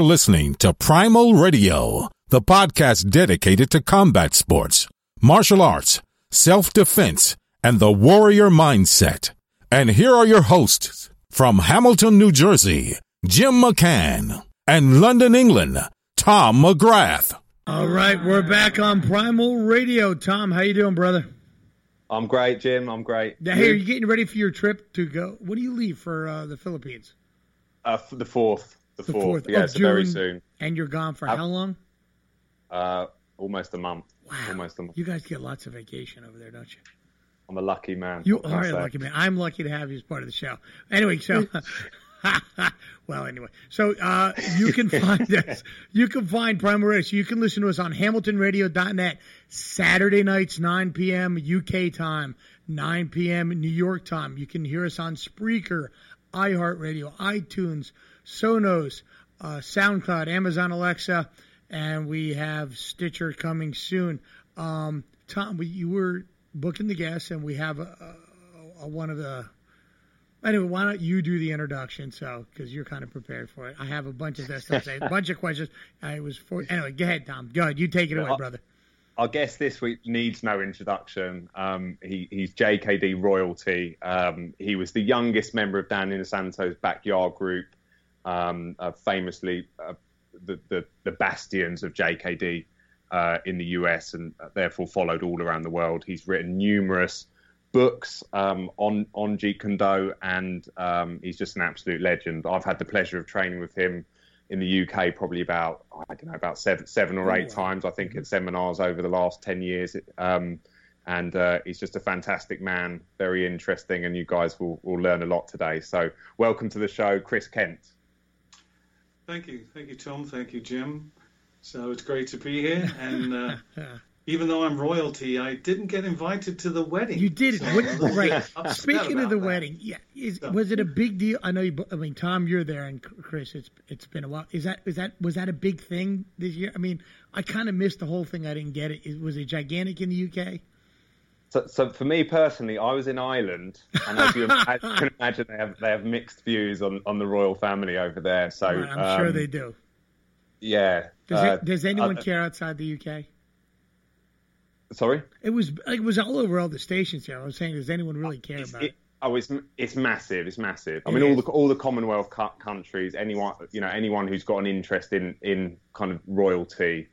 You are listening to Primal Radio, the podcast dedicated to combat sports, martial arts, self defense, and the warrior mindset. And here are your hosts from Hamilton, New Jersey, Jim McCann, and London, England, Tom McGrath. All right, we're back on Primal Radio. Tom, how you doing, brother? I'm great, Jim. I'm great. Hey, are you getting ready for your trip to go? When do you leave for uh, the Philippines? Uh, the fourth. The, The fourth. Yeah, so very soon. And you're gone for I've- how long? Uh, almost a month. Wow. Almost a month. You guys get lots of vacation over there, don't you? I'm a lucky man. You what can I are a lucky man. I'm lucky to have you as part of the show. Anyway, so well, anyway, so uh, you can find us. You can find Primal Radio. You can listen to us on HamiltonRadio.net Saturday nights, 9 p.m. UK time, 9 p.m. New York time. You can hear us on Spreaker, iHeartRadio, iTunes, Sonos, uh, SoundCloud, Amazon Alexa, and we have Stitcher coming soon. Um, Tom, we, you were booking the guests, and we have a, a, a, one of the. Anyway, why don't you do the introduction? So, because you're kind of prepared for it. I have a bunch of this to say, a bunch of questions. I was for anyway. Go ahead, Tom. Go ahead. You take it away, Well, I- brother. Our guest this week needs no introduction. Um, he, he's JKD royalty. Um, he was the youngest member of Dan Inosanto's backyard group, um, uh, famously uh, the, the, the bastions of JKD uh, in the US and uh, therefore followed all around the world. He's written numerous books um, on on Jeet Kune Do, and um, he's just an absolute legend. I've had the pleasure of training with him in the UK probably about I don't know about seven seven or eight times I think at seminars over the last ten years. Um, and uh, he's just a fantastic man, very interesting, and you guys will, will learn a lot today. So, welcome to the show, Chris Kent. Thank you, thank you, Tom. Thank you, Jim. So it's great to be here. And uh, even though I'm royalty, I didn't get invited to the wedding. You did it So right. Speaking of the that. wedding, yeah, is, So- was it a big deal? I know you. I mean, Tom, you're there, and Chris, it's it's been a while. Is that is that was that a big thing this year? I mean, I kind of missed the whole thing. I didn't get it. Was it gigantic in the UK? So, so for me personally, I was in Ireland, and as you I can imagine, they have they have mixed views on, on the royal family over there. So I'm sure um, they do. Yeah. Does, uh, it, does anyone uh, care outside the UK? Sorry. It was it was all over all the stations here. I was saying, does anyone really care It's, about it? it, oh, it's it's massive. It's massive. I mean, all the all the Commonwealth countries, anyone you know, anyone who's got an interest in in kind of royalty,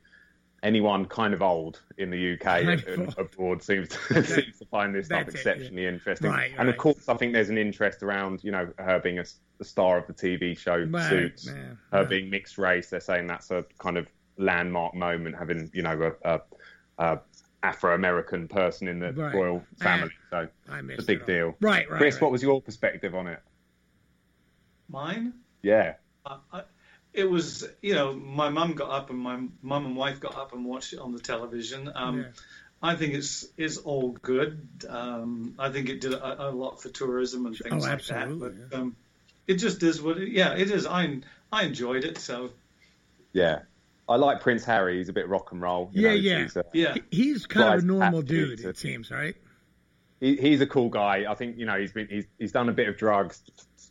anyone kind of old in the UK and, of and old. abroad seems to, seems to find this stuff That's it, exceptionally interesting. Right, And of course, I think there's an interest around you know her being a, the star of the TV show Right, Suits, man, her right. being mixed race. They're saying that's a kind of landmark moment, having you know a. a, a Afro American person in the Right. royal ah, family, so I missed it's a big it deal. Right, right. Chris, right. what was your perspective on it? Mine? Yeah. Uh, I, I, it was, you know, my mum got up and my mum and wife got up and watched it on the television. Um, Yeah. I think it's is all good. Um, I think it did a, a lot for tourism and things Oh, like that. But um, it just is what it, yeah, it is. I I enjoyed it. So Yeah. I like Prince Harry. He's a bit rock and roll. you Yeah, know, yeah. He's a, yeah, He's kind of a normal dude, it so- seems, right? he, he's a cool guy. I think, you know, he's been, he's, he's done a bit of drugs,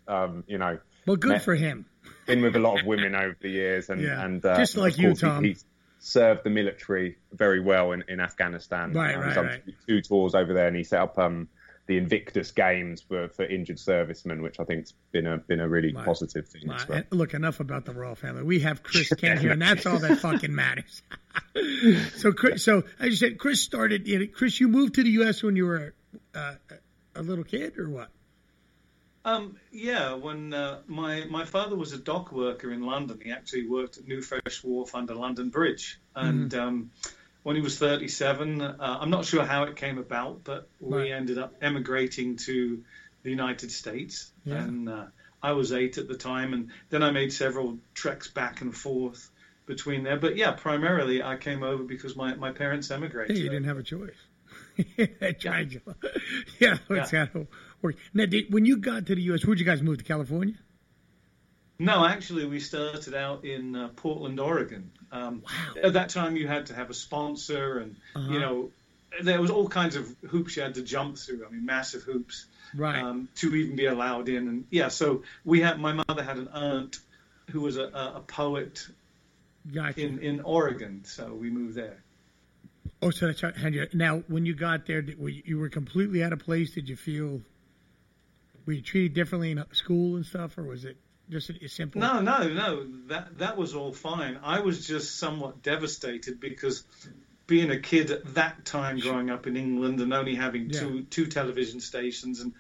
um, you know, Well, good Met- for him. Been with a lot of women over the years. And, Yeah. and uh, Just like you, course, he- Tom. he's served the military very well in, in Afghanistan. Right, Um, right, right. Two tours over there and he set up, um, the Invictus Games for, for injured servicemen, which I think's been a been a really Right. positive thing. as Uh, well. look, enough about the royal family. We have Chris Kent here, and that's all that fucking matters. so, Chris, so as you said, Chris started. You know, Chris, you moved to the U.S. when you were uh, a little kid, or what? Um, yeah, when uh, my my father was a dock worker in London, he actually worked at New Fresh Wharf under London Bridge, and um, when he was 37, uh, I'm not sure how it came about, but we Right. ended up emigrating to the United States, Yeah. and uh, I was eight at the time, and then I made several treks back and forth between there. But yeah, primarily I came over because my, my parents emigrated. Hey, you didn't have a choice. I tried you. Yeah, it's got to work. Now, did, when you got to the U.S., where'd you guys move to California? No, actually, we started out in uh, Portland, Oregon. Um, Wow. At that time, you had to have a sponsor, and Uh-huh. you know, there was all kinds of hoops you had to jump through. I mean, massive hoops Right. um, to even be allowed in. And yeah, so we had my mother had an aunt who was a, a poet Gotcha. in, in Oregon. So we moved there. oh, so that's you, now when you got there, you, you were completely out of place. Did you feel were you treated differently in school and stuff, or was it just a, simple? No, no, no. That that was all fine. I was just somewhat devastated because being a kid at that time, growing up in England and only having Yeah. two two television stations, and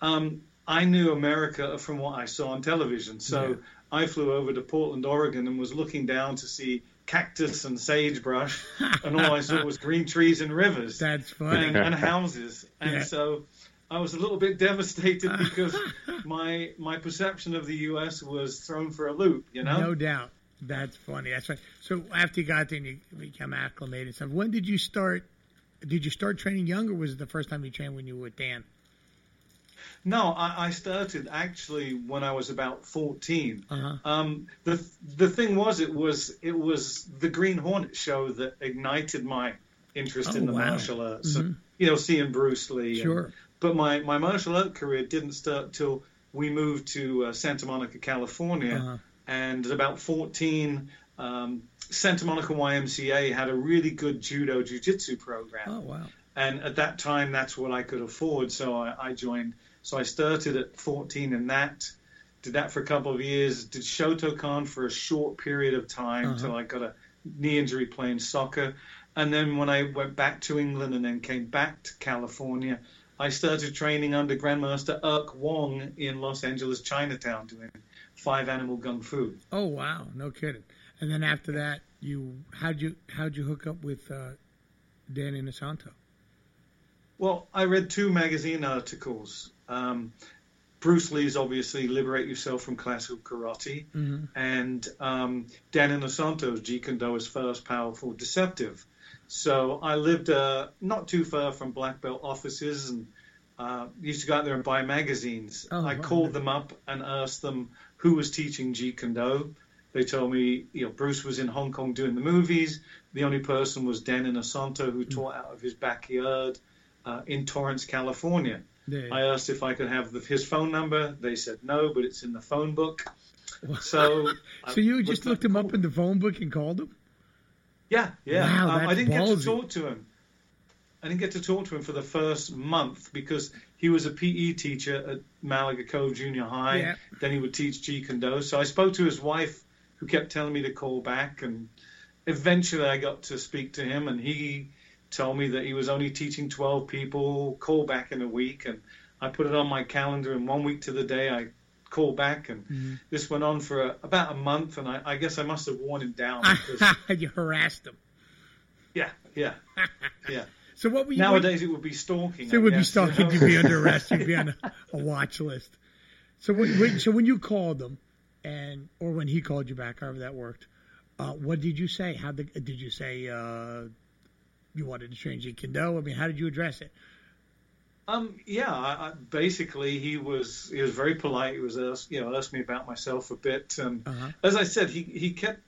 um, I knew America from what I saw on television. So Yeah. I flew over to Portland, Oregon, and was looking down to see cactus and sagebrush, and all I saw was green trees and rivers That's funny. and, and houses. And Yeah. so I was a little bit devastated because my my perception of the U.S. was thrown for a loop. You know. No doubt. That's funny. That's right. So after you got there and you became acclimated and stuff, when did you start? Did you start training young, or was it the first time you trained when you were with Dan? No, I, I started actually when I was about 14. Uh-huh. Um, the the thing was, it was it was the Green Hornet show that ignited my interest Oh, in the wow. martial arts. Mhm. You know, seeing Bruce Lee. and- Sure. But my, my martial art career didn't start till we moved to uh, Santa Monica, California. Uh-huh. And at about 14, um, Santa Monica YMCA had a really good judo jiu-jitsu program. Oh wow. And at that time, that's what I could afford. So I, I joined. So I started at 14 in that. Did that for a couple of years. Did Shotokan for a short period of time Uh-huh. till I got a knee injury playing soccer. And then when I went back to England and then came back to California, I started training under Grandmaster Ark Wong in Los Angeles, Chinatown, doing five animal gung fu. Oh wow. No kidding. And then after that, you how'd you how'd you hook up with uh, Dan Inosanto? Well, I read two magazine articles. Um, Bruce Lee's obviously Liberate Yourself from Classical Karate, Mm-hmm. and um, Dan Inosanto's Jeet Kune Do is Fast, Powerful, Deceptive. So I lived uh, not too far from black belt offices and uh, used to go out there and buy magazines. Oh, I wow. called them up and asked them who was teaching Jeet Kune Do. They told me, you know, Bruce was in Hong Kong doing the movies. The only person was Dan Inosanto, who taught out of his backyard uh, in Torrance, California. Yeah. I asked if I could have the, his phone number. They said no, but it's in the phone book. So, so you just looked looked him up in the phone book and called him? Yeah, yeah. Wow, Um, I didn't get to talk to him. I didn't get to talk to him for the first month because he was a PE teacher at Malaga Cove Junior High. Yeah. Then he would teach Jeet Kune Do. So I spoke to his wife, who kept telling me to call back, and eventually I got to speak to him, and he told me that he was only teaching 12 people. Call back in a week, and I put it on my calendar, and one week to the day I called back, and Mm-hmm. this went on for a, about a month, and I, I guess I must have worn him down because you harassed him. yeah, yeah, yeah. So what were you? Nowadays, it would be stalking. So it would be guess, you stalking. know? You'd be under arrest. You'd be on a, a watch list. So when, so when you called him, and or when he called you back, however that worked, uh, what did you say? How the, did you say uh, you wanted to change your Kendo? I mean, how did you address it? Um, yeah, I, I, basically, he was he was very polite. He was asked, you know, asked me about myself a bit, and Uh-huh. as I said, he he kept.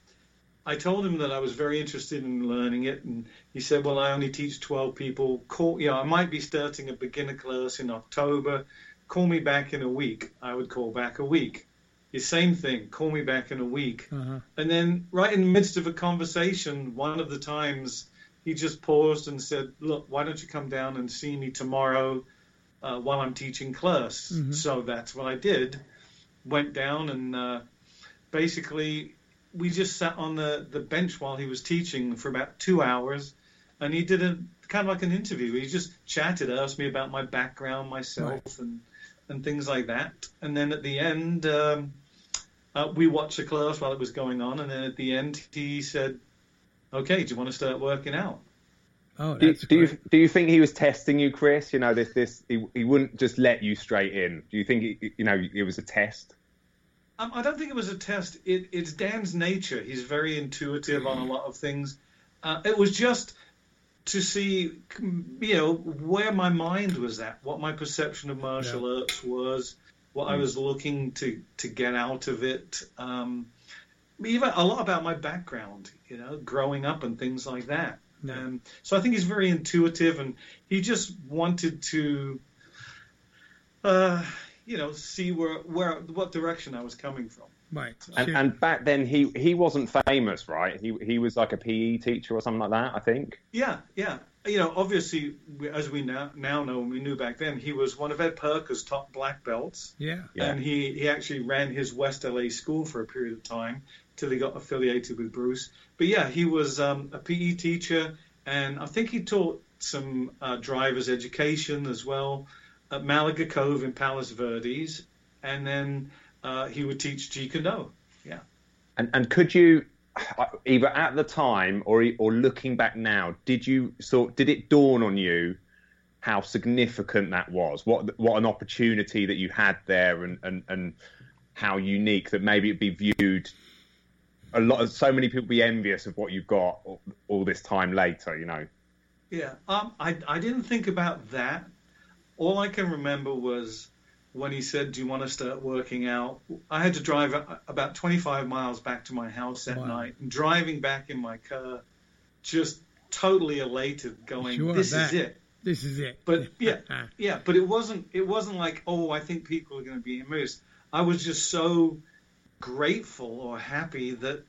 I told him that I was very interested in learning it, and he said, "Well, I only teach 12 people. Call, you know, I might be starting a beginner class in October. Call me back in a week." I would call back a week. The same thing. Call me back in a week. Uh-huh. And then, right in the midst of a conversation, one of the times he just paused and said, "Look, why don't you come down and see me tomorrow uh, while I'm teaching class?" Mhm. So that's what I did. Went down and uh, basically we just sat on the, the bench while he was teaching for about two hours, and he did a kind of like an interview. He just chatted, asked me about my background, myself, and and things like that. And then at the end. Um, uh, we watched the class while it was going on, and then at the end he said, "Okay, do you want to start working out?" Oh, Do, that's do you do you think he was testing you, Chris? You know, this this he, he wouldn't just let you straight in. Do you think it, you know it was a test? Um, I don't think it was a test. It, it's Dan's nature. He's very intuitive on a lot of things. Uh, it was just to see, you know, where my mind was at, what my perception of martial arts was, what I was looking to to get out of it. Um, even a lot about my background, you know, growing up and things like that. Yeah. Um, so I think he's very intuitive, and he just wanted to. Uh, you know, see where where what direction I was coming from. Right. And, So- and back then he he wasn't famous, right? He he was like a PE teacher or something like that, I think. Yeah, yeah. You know, obviously, as we now now know, and we knew back then, he was one of Ed Parker's top black belts. yeah. Yeah. and he, he actually ran his West LA school for a period of time till he got affiliated with Bruce. But yeah, he was um, a PE teacher, and I think he taught some uh, driver's education as well at Malaga Cove in Palos Verdes, and then uh, he would teach Jeet Kune Do. Yeah. And and could you either at the time or or looking back now, did you sort did it dawn on you how significant that was? What what an opportunity that you had there, and and and how unique that maybe it'd be viewed. A lot of so many people be envious of what you've got all, all this time later, you know. Yeah, um, I I didn't think about that. All I can remember was when he said, "Do you want to start working out?" I had to drive about 25 miles back to my house that Wow. night, and driving back in my car, just totally elated, going, Sure, "This that- is it." This is it. But yeah, yeah, but it wasn't. It wasn't like, "Oh, I think people are going to be immersed." I was just so grateful or happy that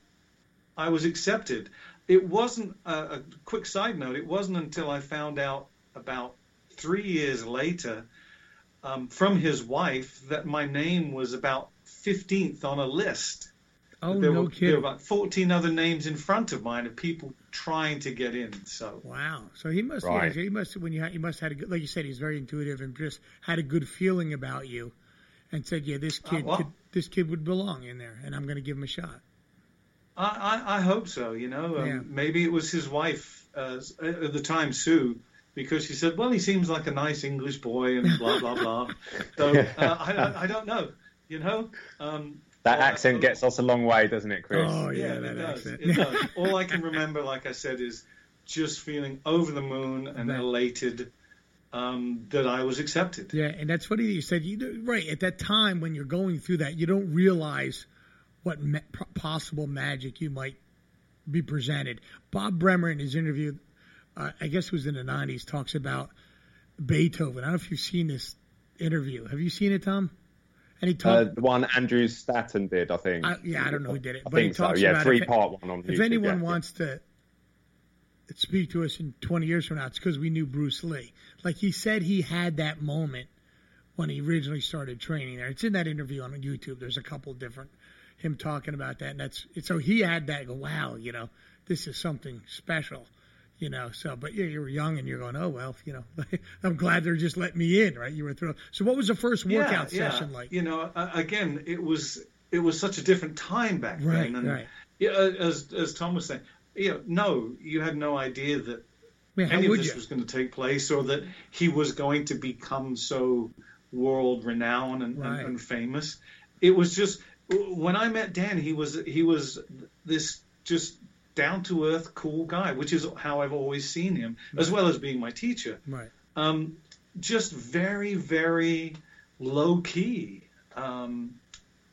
I was accepted. It wasn't a, a quick side note. It wasn't until I found out about three years later um, from his wife that my name was about 15th on a list. oh, there, no were, there were about 14 other names in front of mine of people trying to get in. So Wow. So he must, Right. yeah, he must, when you had, he must had a good, like you said, he's very intuitive and just had a good feeling about you, and said, yeah, this kid, well- could, this kid would belong in there, and I'm going to give him a shot. I, I, I hope so. You know, um, Yeah. maybe it was his wife uh, at the time, Sue, because she said, "Well, he seems like a nice English boy," and blah blah blah. so uh, I, I, I don't know. You know, um, That all I- accent gets us a long way, doesn't it, Chris? Oh, yeah, yeah, that it does. accent. It does. All I can remember, like I said, is just feeling over the moon and Right. elated um, that I was accepted. Yeah, and that's funny that you said you right at that time when you're going through that, you don't realize what ma- possible magic you might be presented. Bob Bremer in his interview, uh, I guess it was in the '90s, talks about Beethoven. I don't know if you've seen this interview. Have you seen it, Tom? And he Uh, talked. the one Andrew Staten did, I think. I, yeah, I don't know who did it, I but he think so. Yeah, three part one on if YouTube, anyone yeah. wants to speak to us in 20 years from now, it's because we knew Bruce Lee. Like he said, he had that moment when he originally started training there. It's in that interview on YouTube. There's a couple different him talking about that, and that's so he had that. Go, wow, you know, this is something special. You know, so but yeah, you were young and you're going, oh well, you know, I'm glad they're just letting me in, right? You were thrilled. So what was the first workout yeah, session yeah. like? You know, uh, again, it was it was such a different time back Right, then. And, right. Yeah, as as Tom was saying, you know, no, you had no idea that any of this you? was going to take place or that he was going to become so world renowned and, Right. and, and famous. It was just when I met Dan, he was he was this just down to earth, cool guy, which is how I've always seen him, as well as being my teacher. Right. Um, just very very low key, um,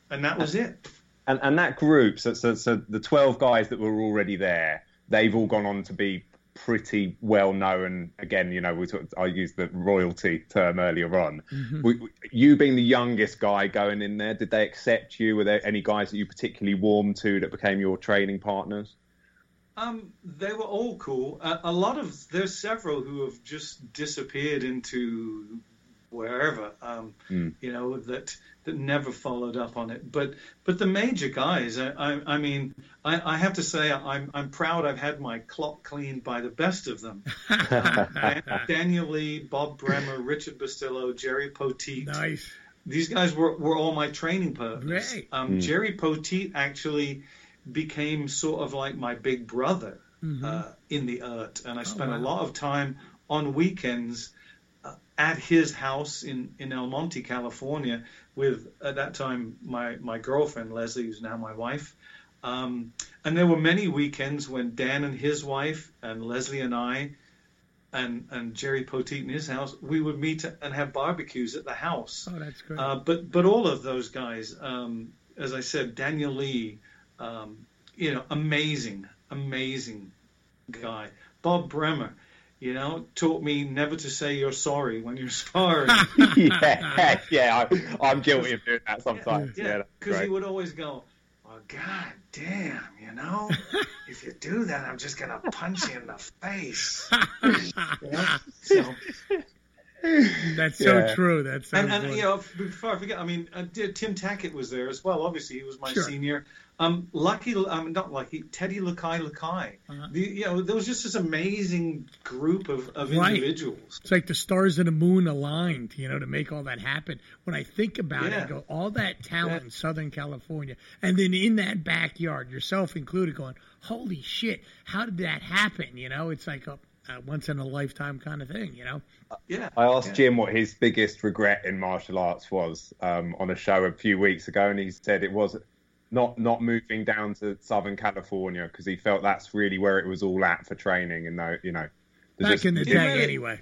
and that was it. And and that group, so, so so the twelve guys that were already there, they've all gone on to be pretty well known. Again, you know, we talked, I used the royalty term earlier on. We, you being the youngest guy going in there, did they accept you? Were there any guys that you particularly warmed to that became your training partners? Um, they were all cool. A, a lot of there's several who have just disappeared into wherever. Um, You know that that never followed up on it. But but the major guys, I, I, I mean, I, I have to say I'm I'm proud. I've had my clock cleaned by the best of them. Dan- Daniel Lee, Bob Bremer, Richard Bustillo, Jerry Poteet Nice. these guys were, were all my training partners. Great. Um, Jerry Poteet actually became sort of like my big brother uh, in the art, and I spent wow. a lot of time on weekends at his house in, in El Monte, California, with at that time my my girlfriend Leslie, who's now my wife. Um, and there were many weekends when Dan and his wife and Leslie and I and and Jerry Poteet in his house, we would meet and have barbecues at the house. Oh, that's great. Uh, but but all of those guys, um, as I said, Daniel Lee, um, you know, amazing, amazing guy. Bob Bremer, you know, taught me never to say you're sorry when you're sparring. yeah, yeah, I, am guilty of doing that sometimes. Yeah, because yeah, he would always go, "Well, god damn, you know, if you do that, I'm just gonna punch you in the face." you know? So, that's so yeah. true. That's and, and you know before I forget, I mean, uh, Tim Tackett was there as well. Obviously, he was my sure. senior. Um, Lucky, um, not Lucky, Teddy Lucaylucay. Uh-huh. The, you know, there was just this amazing group of, of right. individuals. It's like the stars and the moon aligned, you know, to make all that happen. When I think about yeah. it, I go, all that talent yeah. in Southern California, and then in that backyard, yourself included, going, holy shit, how did that happen? You know, it's like a, a once in a lifetime kind of thing, you know? Yeah. I asked yeah. Jim what his biggest regret in martial arts was um, on a show a few weeks ago, and he said it was not not moving down to Southern California because he felt that's really where it was all at for training, and though you know, back just, in the day really, anyway,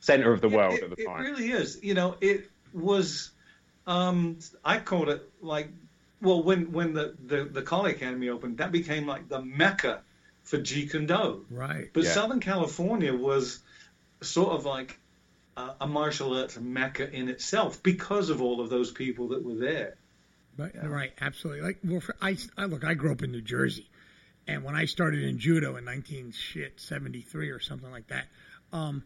center of the world it, at the time. It really is. You know, it was. Um, I called it like, well, when when the the, the Kali Academy opened, that became like the mecca for Jeet Kune Do. Right. But yeah. Southern California was sort of like a, a martial arts mecca in itself because of all of those people that were there. Right, yeah. right, absolutely. Like, well, for, I, I look, I grew up in New Jersey, and when I started in judo in 19 shit 73 or something like that, um,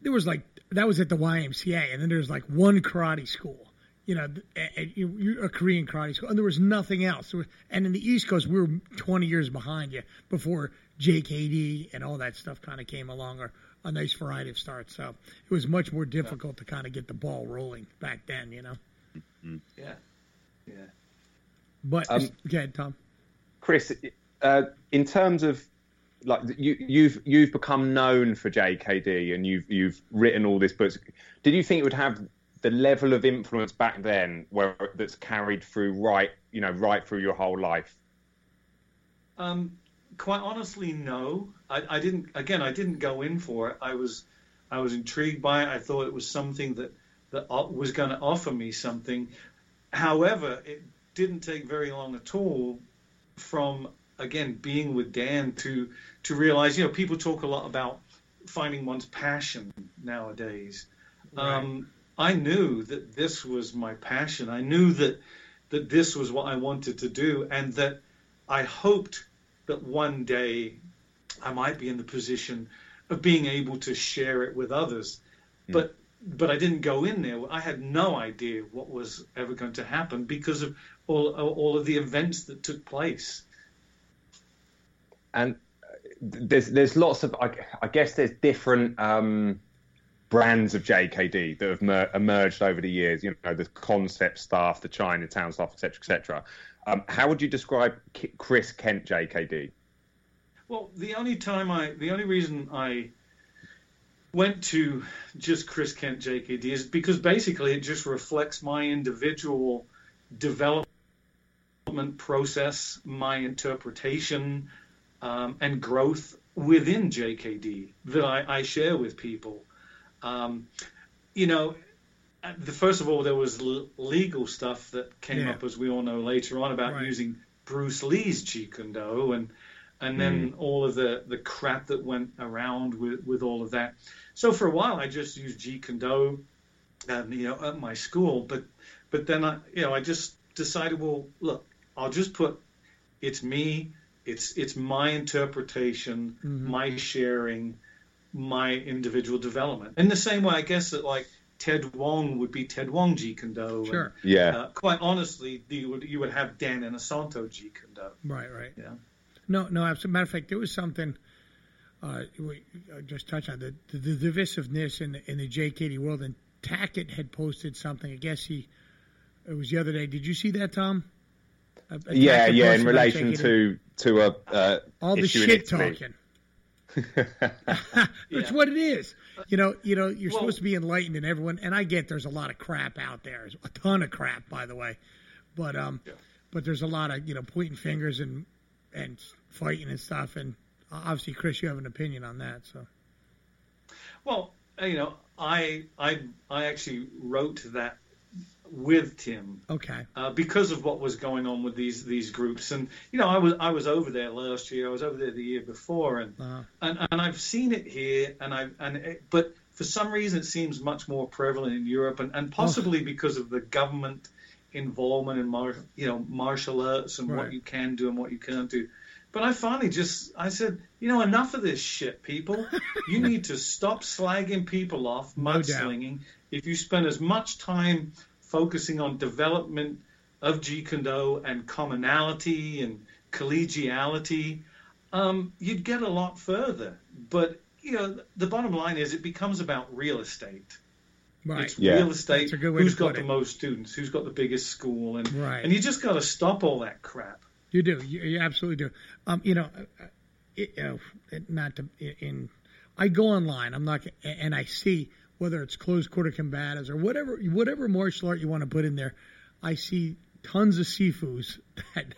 there was like that was at the YMCA, and then there's like one karate school, you know, a, a, a Korean karate school, and there was nothing else. And in the East Coast, we were 20 years behind you before JKD and all that stuff kind of came along, or a nice variety of starts. So it was much more difficult yeah. to kind of get the ball rolling back then, you know. Mm-hmm. Yeah. Yeah. But um, go ahead, Tom. Chris, uh, in terms of like you, you've you've become known for JKD and you've you've written all these books. Did you think it would have the level of influence back then where that's carried through right you know right through your whole life? Um, quite honestly, no. I, I didn't. Again, I didn't go in for it. I was I was intrigued by it. I thought it was something that that was going to offer me something. However, it didn't take very long at all from again being with Dan to to realize you know people talk a lot about finding one's passion nowadays. Right. Um, I knew that this was my passion. I knew that that this was what I wanted to do, and that I hoped that one day I might be in the position of being able to share it with others. Mm. But but I didn't go in there. I had no idea what was ever going to happen because of all all of the events that took place. And there's there's lots of I, I guess there's different um, brands of JKD that have mer- emerged over the years. You know, the concept stuff, the Chinatown stuff, etc., etc. Um, how would you describe Chris Kent JKD? Well, the only time I, the only reason I went to just Chris Kent JKD is because basically it just reflects my individual development process, my interpretation, um, and growth within JKD that I, I share with people. Um, you know, the, first of all, there was l- legal stuff that came yeah. up, as we all know later on, about right. using Bruce Lee's Jeet Kune Do and and then mm. all of the, the crap that went around with, with all of that. So for a while, I just used Jeet Kune Do, and you know, at my school. But but then I you know I just decided, well, look, I'll just put it's me, it's it's my interpretation, mm-hmm. my sharing, my individual development. In the same way, I guess that like Ted Wong would be Ted Wong Jeet Kune Do. Sure. And, yeah. Uh, quite honestly, you would you would have Dan Inosanto Jeet Kune Do. Right. Right. Yeah. No, no. As a matter of fact, there was something. Uh, we uh, just touched on the, the, the divisiveness in the, in the JKD world, and Tackett had posted something. I guess he it was the other day. Did you see that, Tom? A, a yeah, yeah. In relation to to a uh, all the shit talking. it's yeah. what it is. You know, you know, you're well, supposed to be enlightened and everyone. And I get there's a lot of crap out there, there's a ton of crap, by the way. But um, yeah. but there's a lot of you know pointing fingers and and fighting and stuff. And obviously, Chris, you have an opinion on that. So, well, you know, I I I actually wrote that with Tim. Okay. Uh, because of what was going on with these these groups, and you know, I was I was over there last year. I was over there the year before, and Uh-huh. and, and I've seen it here, and I and it, but for some reason it seems much more prevalent in Europe, and, and possibly because of the government involvement in mar, you know martial arts and Right. what you can do and what you can't do. But I finally just I said, you know, enough of this shit, people. You need to stop slagging people off, No doubt. mudslinging. If you spend as much time focusing on development of Jeet Kune Do and commonality and collegiality, um, you'd get a lot further. But you know, the bottom line is, it becomes about real estate. Right. It's Yeah. real estate. That's a good way Who's to got put the it. most students? Who's got the biggest school? And Right. and you just got to stop all that crap. You do. You, you absolutely do. Um, you know, uh, it, uh, not to in. I go online. I'm not, and I see whether it's close quarter combatives or whatever whatever martial art you want to put in there. I see tons of sifus that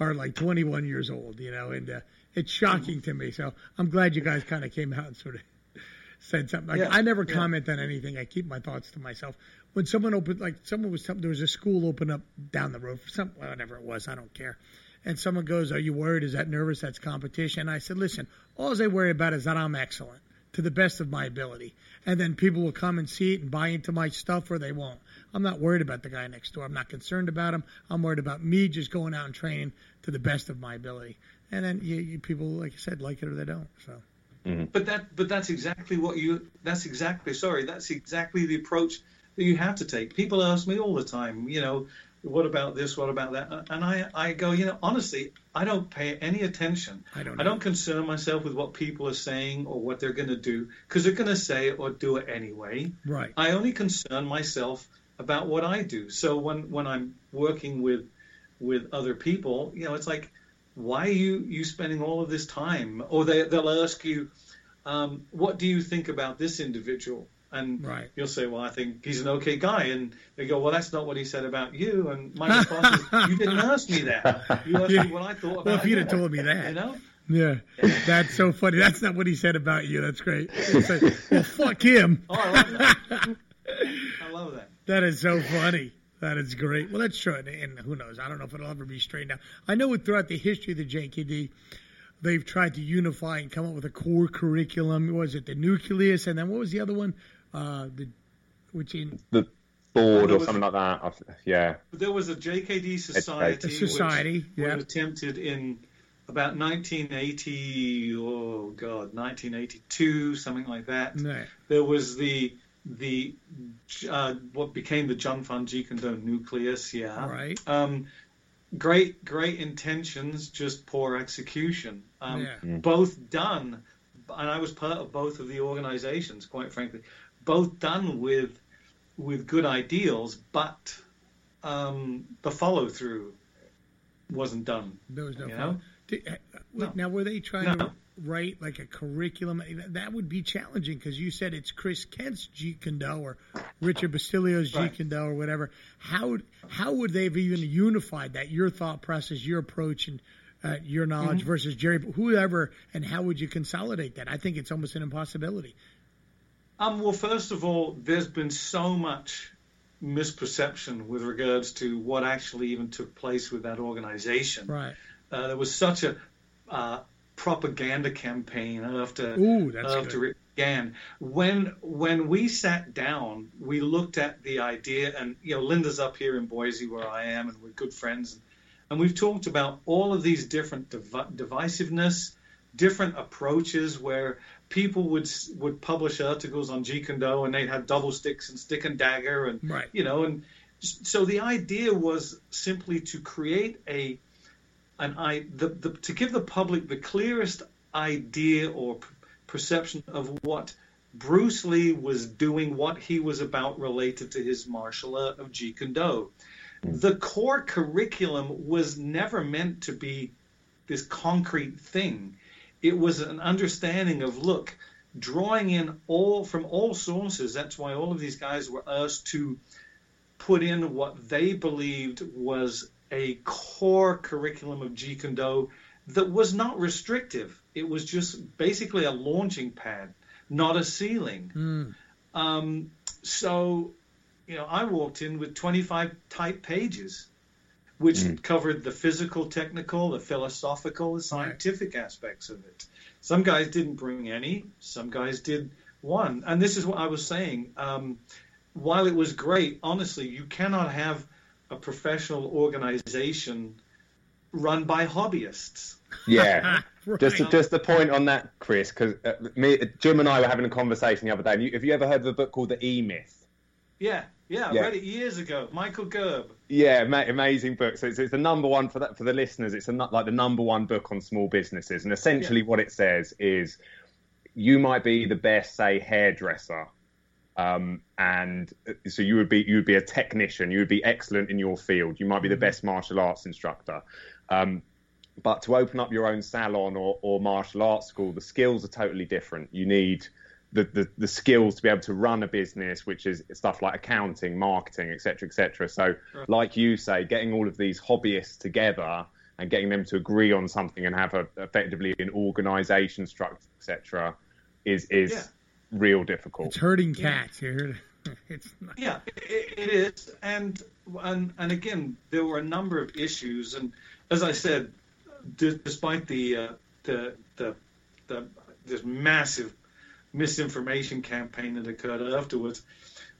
are like 21 years old. You know, and uh, it's shocking to me. So I'm glad you guys kind of came out and sort of said something. Like, Yeah, I never yeah. comment on anything. I keep my thoughts to myself. When someone opened, like someone was, there was a school open up down the road for some, whatever it was, I don't care. And someone goes, "Are you worried? Is that nervous? That's competition." I said, "Listen, all I worry about is that I'm excellent to the best of my ability, and then people will come and see it and buy into my stuff, or they won't. I'm not worried about the guy next door. I'm not concerned about him. I'm worried about me just going out and training to the best of my ability. And then you, you people, like I said, like it or they don't. So mm-hmm. But that but that's exactly what you. That's exactly sorry. That's exactly the approach that you have to take. People ask me all the time. You know, what about this? What about that? And I I go. You know, honestly, I don't pay any attention. I don't I don't concern myself with what people are saying or what they're going to do because they're going to say it or do it anyway. right, I only concern myself about what I do. So when when I'm working with with other people, you know, it's like, why are you you spending all of this time? Or they they'll ask you, um, what do you think about this individual? And Right. you'll say, well, I think he's an okay guy. And they go, well, that's not what he said about you. And my response is, you didn't ask me that. You asked me what I thought about Well, if you'd have told me that. you know. Yeah, that's so funny. That's not what he said about you. That's great. Like, well, fuck him. Oh, I love that. I love that. That is so funny. That is great. Well, that's true. And, and who knows? I don't know if it'll ever be straightened out. I know throughout the history of the JKD, they've tried to unify and come up with a core curriculum. Was it the nucleus? And then what was the other one? Uh, the which in The board or was- something like that. I've- Yeah. There was a JKD society, A society, which yeah. attempted in about 1980, oh god, 1982, something like that. no, There was the the uh, what became the Jun Fan Jeet nucleus, yeah. right? Um, great, great intentions, just poor execution. Um, Yeah. Both done, and I was part of both of the organizations, quite frankly. Both done with with good ideals, but um, the follow through wasn't done. There was no You know? Did, uh, No. Now, were they trying to write like a curriculum? That would be challenging because you said it's Chris Kent's Jeet Kune Do or Richard Bustillo's Jeet Right. Kune Do or whatever. How would how would they have even unified that? Your thought process, your approach, and uh, your knowledge Mm-hmm. versus Jerry, whoever, and how would you consolidate that? I think it's almost an impossibility. Um, well, first of all, there's been so much misperception with regards to what actually even took place with that organization. Right. Uh, there was such a uh, propaganda campaign after Ooh, that's after good. it began. When when we sat down, we looked at the idea, and you know, Linda's up here in Boise where I am, and we're good friends, and we've talked about all of these different div- divisiveness, different approaches where people would would publish articles on Jeet Kune Do, and they'd have double sticks and stick and dagger, and Right. you know, and so the idea was simply to create a an I the, the to give the public the clearest idea or p- perception of what Bruce Lee was doing, what he was about related to his martial art of Jeet Kune Do. The core curriculum was never meant to be this concrete thing. It was an understanding of look, drawing in all from all sources. That's why all of these guys were asked to put in what they believed was a core curriculum of Jeet Kune Do that was not restrictive. It was just basically a launching pad, not a ceiling. Mm. Um, so you know, I walked in with 25 type pages, which mm. covered the physical, technical, the philosophical, the scientific right. aspects of it. Some guys didn't bring any. Some guys did one. And this is what I was saying. Um, while it was great, honestly, you cannot have a professional organization run by hobbyists. Yeah, right. just just the point on that, Chris, because uh, me, Jim and I were having a conversation the other day. You, Have you ever heard of a book called The E Myth? Yeah, yeah, I yeah. read it years ago. Michael Gerb. Yeah, amazing book. So it's, it's the number one for that for the listeners. It's a, like the number one book on small businesses, and essentially yeah. what it says is, you might be the best, say, hairdresser, um, and uh, so you would be you would be a technician. You would be excellent in your field. You might be the mm-hmm. best martial arts instructor. Um, but to open up your own salon or, or martial arts school, the skills are totally different. You need the, the, the, skills to be able to run a business, which is stuff like accounting, marketing, etc., etc. So, right. like you say, getting all of these hobbyists together and getting them to agree on something and have a, effectively an organisation structure, etc., is is yeah. real difficult. It's hurting cats. Yeah. You it's not... yeah, it, it is, and and and again, there were a number of issues, and as I said, d- despite the, uh, the the the this massive misinformation campaign that occurred afterwards,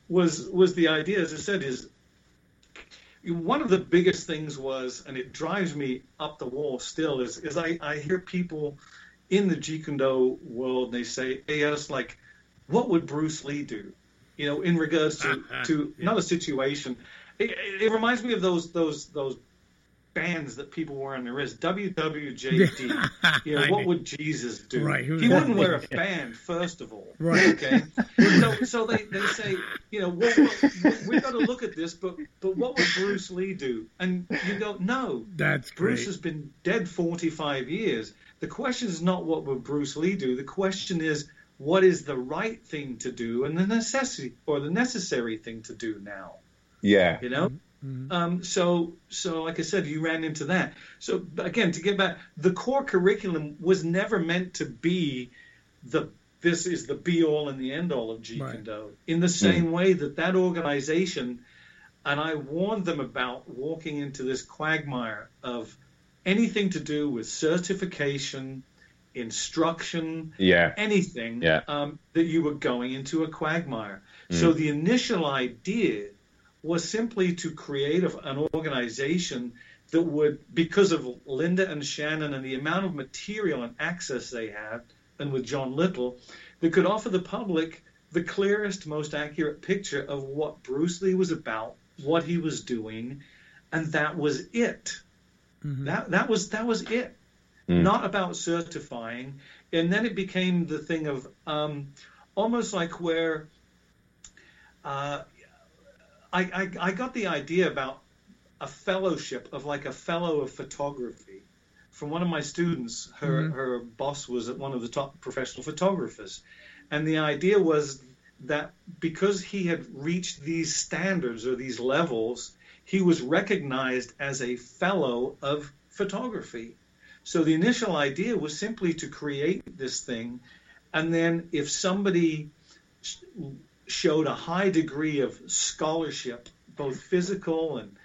was was the idea, as I said, is one of the biggest things was, and it drives me up the wall still, is is I, I hear people in the Jeet Kune Do world, they say, hey, like, what would Bruce Lee do? You know, in regards to, to yeah. not a situation. It, it, reminds me of those those those bands that people wear on their wrist. WWJD. you know, what would Jesus do? Right. He wouldn't wear a band, first of all. Right. Okay. so, so they, they say, you know, well, well, we've got to look at this, but but what would Bruce Lee do? And you go, no. That's Bruce great. has been dead 45 years. The question is not what would Bruce Lee do. The question is what is the right thing to do and the necessity or the necessary thing to do now. Yeah. You know. Mm-hmm. Um, so, so like I said, you ran into that. So again, to get back, the core curriculum was never meant to be the this is the be all and the end all of Jeet Kune Do. In the same mm. way that that organization, and I warned them about walking into this quagmire of anything to do with certification, instruction, yeah. anything, yeah. Um, that you were going into a quagmire. Mm. So the initial idea was simply to create a, an organization that would, because of Linda and Shannon and the amount of material and access they had, and with John Little, that could offer the public the clearest, most accurate picture of what Bruce Lee was about, what he was doing, and that was it. Mm-hmm. That that was that was it. Mm. Not about certifying, and then it became the thing of um, almost like where uh, I, I, I got the idea about a fellowship of like a fellow of photography from one of my students. Her mm-hmm. her boss was one of the top professional photographers, and the idea was that because he had reached these standards or these levels, he was recognized as a fellow of photography. So the initial idea was simply to create this thing, and then if somebody showed a high degree of scholarship, both physical and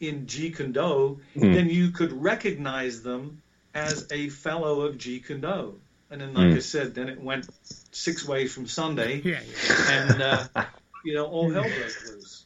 in Jeet Kune Do, mm. then you could recognize them as a fellow of Jeet Kune Do. And then, like mm. I said, then it went six ways from Sunday, yeah, yeah. and uh, you know all hell broke loose.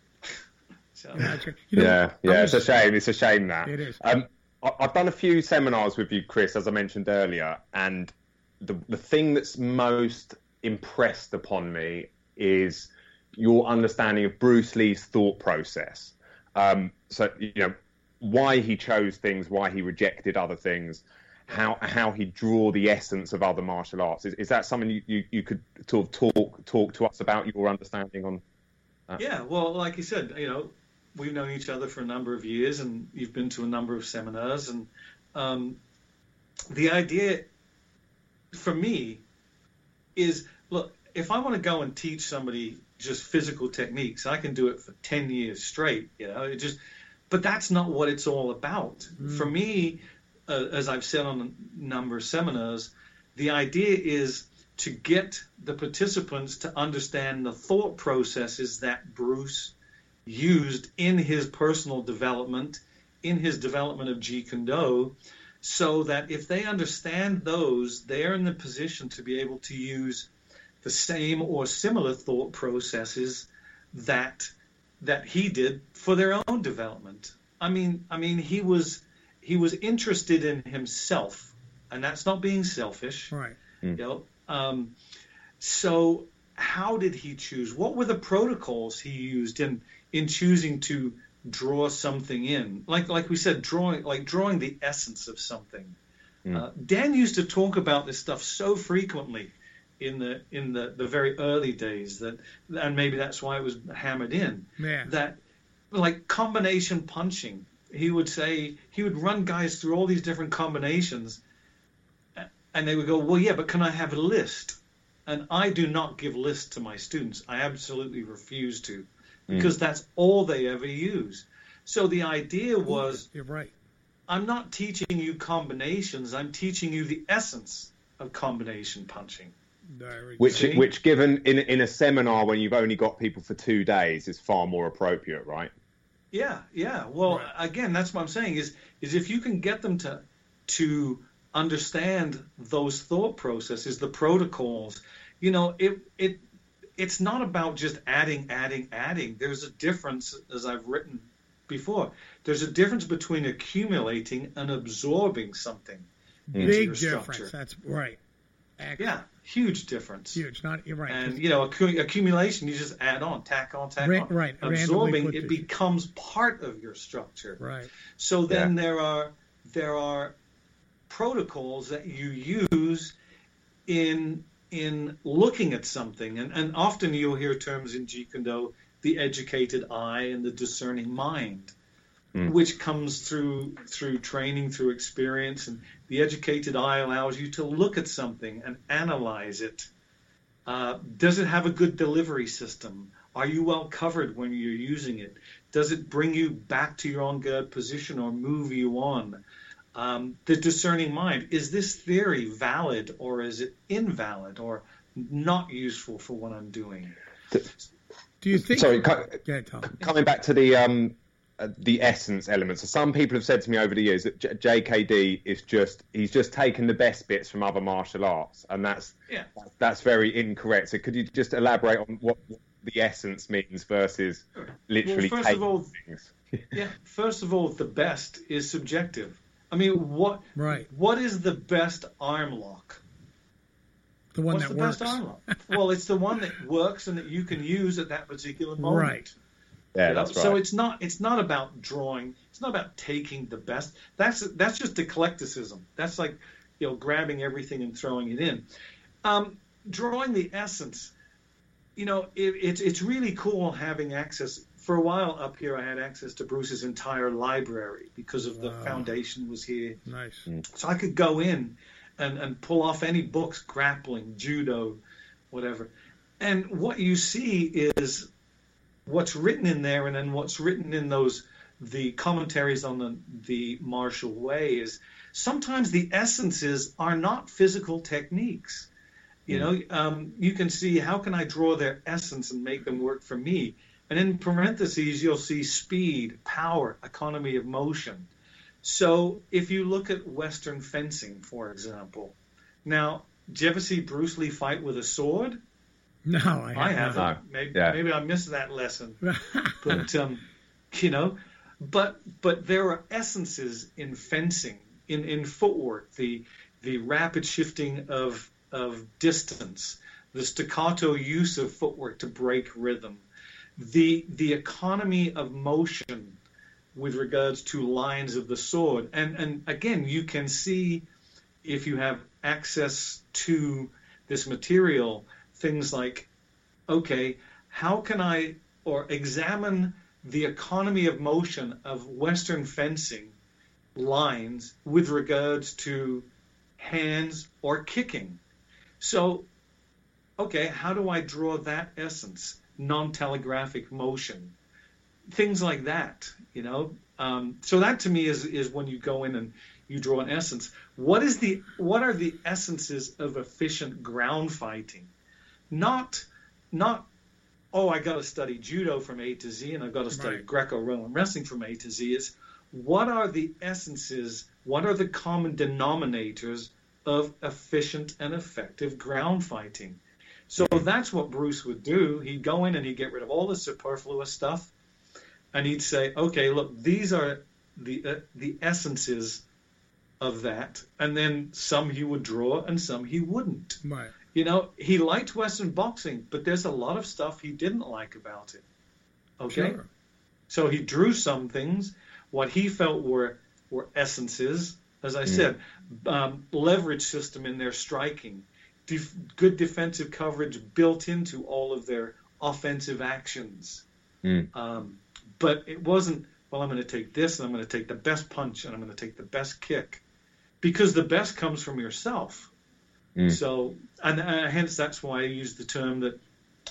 So. You know, yeah, yeah, it's a shame. It's a shame that it is. Um, I've done a few seminars with you, Chris, as I mentioned earlier, and the the thing that's most impressed upon me is your understanding of Bruce Lee's thought process. Um, so you know why he chose things, why he rejected other things, how how he draw the essence of other martial arts. Is, is that something you, you, you could sort of talk talk to us about your understanding on? That? Yeah, well, like you said, you know, we've known each other for a number of years, and you've been to a number of seminars, and um, the idea for me is look if I want to go and teach somebody just physical techniques, I can do it for 10 years straight, you know, it just, but that's not what it's all about. Mm. For me, uh, as I've said on a number of seminars, the idea is to get the participants to understand the thought processes that Bruce used in his personal development, in his development of Jeet Kune Do, so that if they understand those, they're in the position to be able to use the same or similar thought processes that that he did for their own development. I mean, I mean, he was he was interested in himself, and that's not being selfish, right? You know, um, so how did he choose? What were the protocols he used in in choosing to draw something in? Like like we said, drawing like drawing the essence of something. Mm. Uh, Dan used to talk about this stuff so frequently in the in the, the very early days that and maybe that's why it was hammered in. Yeah. that like combination punching. He would say he would run guys through all these different combinations and they would go well yeah but can i have a list? And i do not give lists to my students. I absolutely refuse to because mm. that's all they ever use. So the idea was you're right. I'm not teaching you combinations. I'm teaching you the essence of combination punching which, See? which, given in in a seminar when you've only got people for two days, is far more appropriate, right? Yeah, yeah. Well, right. again, that's what I'm saying is is if you can get them to to understand those thought processes, the protocols, you know, it it it's not about just adding, adding, adding. There's a difference, as I've written before. There's a difference between accumulating and absorbing something. Big difference. That's right. Excellent. Yeah, huge difference. Huge. Not you're right. And you know, accumulation, you just add on, tack on, tack Ra- on. Right. Absorbing, it becomes part of your structure. Right. So then yeah. there are there are protocols that you use in in looking at something, and, and often you'll hear terms in Jeet Kune Do, the educated eye and the discerning mind mm. which comes through through training, through experience, and the educated eye allows you to look at something and analyze it. Uh, does it have a good delivery system? Are you well covered when you're using it? Does it bring you back to your own good position or move you on? Um, the discerning mind is this theory valid or is it invalid or not useful for what I'm doing? Do you think? Sorry, coming back to the um, uh, the essence element. So some people have said to me over the years that J- JKD is just he's just taken the best bits from other martial arts, and that's yeah. that's very incorrect. So could you just elaborate on what, what the essence means versus literally well, taking all, things? yeah, first of all, the best is subjective. I mean, what right? What is the best arm lock? The one What's that the works. best arm lock? well, it's the one that works and that you can use at that particular moment. Right. Yeah, that's right. So it's not it's not about drawing. It's not about taking the best. That's that's just eclecticism. That's like you know grabbing everything and throwing it in. Um, drawing the essence. You know, it, it's it's really cool having access. For a while up here, I had access to Bruce's entire library because of wow. the foundation was here. Nice. Mm. So I could go in and, and pull off any books, grappling, judo, whatever. And what you see is what's written in there and then what's written in those the commentaries on the, the martial way is sometimes the essences are not physical techniques. You know um, you can see how can i draw their essence and make them work for me? And in parentheses you'll see speed power economy of motion. So if you look at western fencing for example now do you ever see bruce lee fight with a sword no, I haven't. I haven't. No. Maybe, yeah. maybe I missed that lesson. but um, you know, but but there are essences in fencing, in in footwork, the the rapid shifting of of distance, the staccato use of footwork to break rhythm, the the economy of motion with regards to lines of the sword, and and again, you can see if you have access to this material things like, okay, how can I or examine the economy of motion of Western fencing lines with regards to hands or kicking. So, okay, how do I draw that essence? Non telegraphic motion. Things like that, you know. Um, so that to me is is when you go in and you draw an essence. What is the what are the essences of efficient ground fighting? Not not oh, I got to study judo from A to Z, and I've got to study Right. Greco-Roman wrestling from A to Z. Is what are the essences? What are the common denominators of efficient and effective ground fighting? So that's what Bruce would do. He'd go in and he'd get rid of all the superfluous stuff, and he'd say, okay, look, these are the uh, the essences of that, and then some he would draw and some he wouldn't. Right. You know, he liked Western boxing, but there's a lot of stuff he didn't like about it. Okay? Sure. So he drew some things, what he felt were were essences, as I said, um, leverage system in their striking, def- good defensive coverage built into all of their offensive actions. Mm. Um, but it wasn't, well, I'm going to take this and I'm going to take the best punch and I'm going to take the best kick. Because the best comes from yourself. Mm. So, and, and hence that's why I use the term that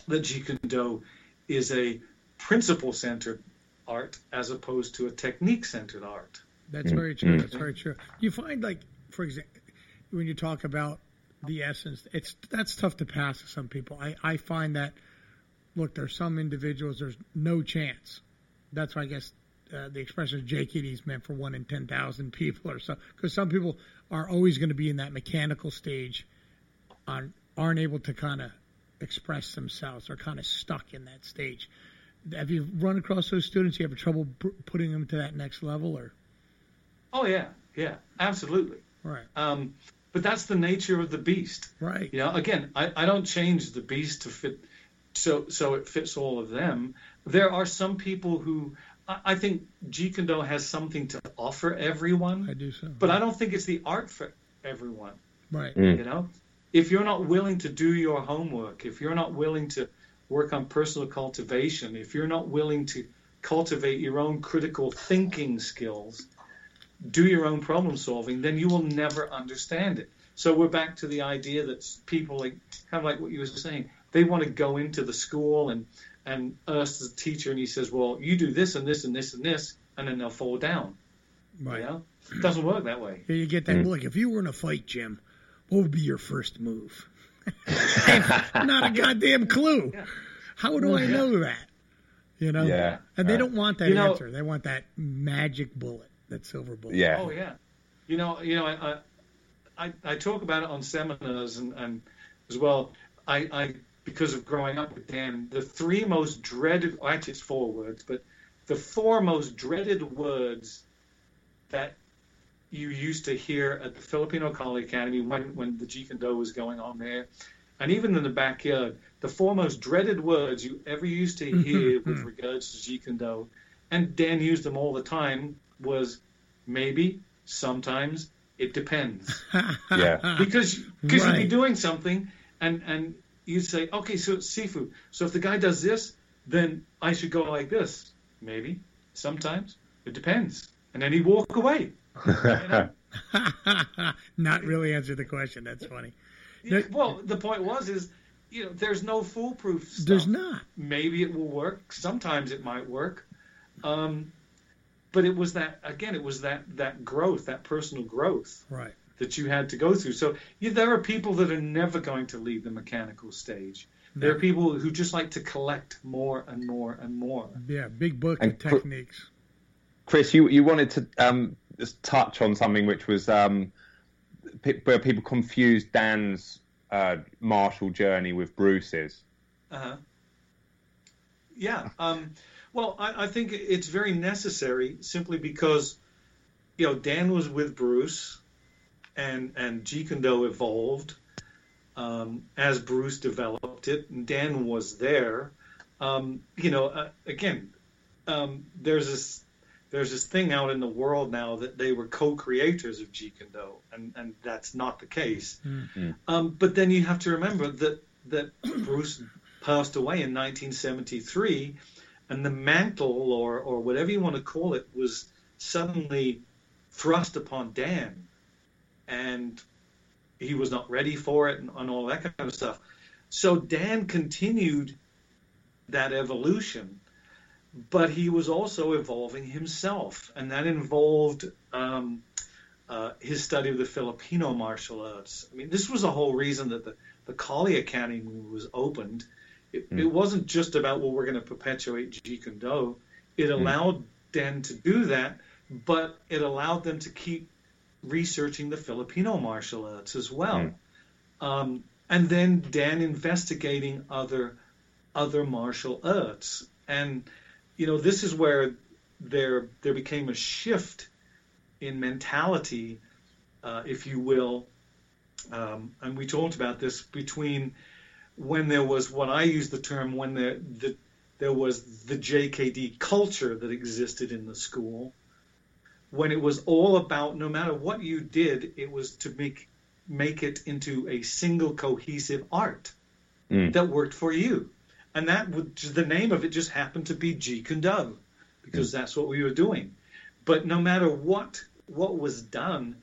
that Jeet Kune Do is a principle-centered art as opposed to a technique-centered art. That's Mm, very true. mm. That's very true. You find like, for example, when you talk about the essence, it's that's tough to pass to some people. I, I find that look, there's some individuals there's no chance. That's why I guess uh, the expression of JKD is meant for one in ten thousand people or so. Because some people are always going to be in that mechanical stage, on aren't able to kind of express themselves. They're kind of stuck in that stage. Have you run across those students? You have trouble b- putting them to that next level, or Oh yeah, yeah, absolutely. right? Um, but that's the nature of the beast. Right. You know, again, I, I don't change the beast to fit so so it fits all of them. There are some people who I, I think Jeet Kune Do has something to offer everyone, I do so. but I don't think it's the art for everyone. Right. Mm. You know, if you're not willing to do your homework, if you're not willing to work on personal cultivation, if you're not willing to cultivate your own critical thinking skills, do your own problem solving, then you will never understand it. So we're back to the idea that people like kind of like what you were saying, they want to go into the school and and us as a teacher and he says, Well, you do this and this and this and this and then they'll fall down. Right. You know? It doesn't work that way. You get that. Mm. Look, if you were in a fight, Jim, what would be your first move? Not a goddamn clue. Yeah. How do I know that? You know. Yeah. And they Uh, don't want that You know- answer. They want that magic bullet, that silver bullet. Yeah. Oh yeah, you know, you know, I I, I talk about it on seminars and, and as well. I, I because of growing up with Dan, the three most dreaded well, actually it's four words, but the four most dreaded words that you used to hear at the Filipino Kali Academy when when the Jeet Kune Do was going on there, and even in the backyard, the four most dreaded words you ever used to mm-hmm, hear mm-hmm. with regards to Jeet Kune Do, and Dan used them all the time was maybe, sometimes, it depends. Yeah. Because because you'd be doing something and and you'd say, okay, so it's seafood. So if the guy does this, then I should go like this. Maybe, sometimes, it depends. And then he'd walk away. Not really answer the question. That's funny. Yeah, well, the point was is, you know, there's no foolproof stuff. There's not. Maybe it will work. Sometimes it might work. Um, but it was that again. It was that that growth, that personal growth Right. that you had to go through. So yeah, there are people that are never going to leave the mechanical stage. There are people who just like to collect more and more and more. Yeah. Big book And of techniques. Chris, you you wanted to um, just touch on something which was um, where people confused Dan's uh, martial journey with Bruce's. Uh-huh. Yeah. Um, well, I, I think it's very necessary simply because, you know, Dan was with Bruce, and and Jeet Kune Do evolved um, as Bruce developed it, and Dan was there. Um, you know, uh, again, um, there's this there's this thing out in the world now that they were co-creators of Jeet Kune Do, and and that's not the case. Um, but then you have to remember that that Bruce passed away in 1973, and the mantle, or or whatever you want to call it, was suddenly thrust upon Dan, and he was not ready for it, and, and all that kind of stuff. So Dan continued that evolution, but he was also evolving himself, and that involved. Um, uh, his study of the Filipino martial arts. I mean, this was the whole reason that the, the Kali Academy was opened, It, mm. it wasn't just about well, we're going to perpetuate Jeet Kune Do. It hmm. allowed mm. Dan to do that, but it allowed them to keep researching the Filipino martial arts as well. Mm. Um, and then Dan investigating other other martial arts. And you know, this is where there there became a shift in mentality, uh, if you will. Um, and we talked about this between when there was what I use the term when there the, there was the JKD culture that existed in the school, when it was all about no matter what you did, it was to make make it into a single cohesive art mm. that worked for you. And that would the name of it just happened to be Jeet Kune Do because mm. that's what we were doing. But no matter what what was done,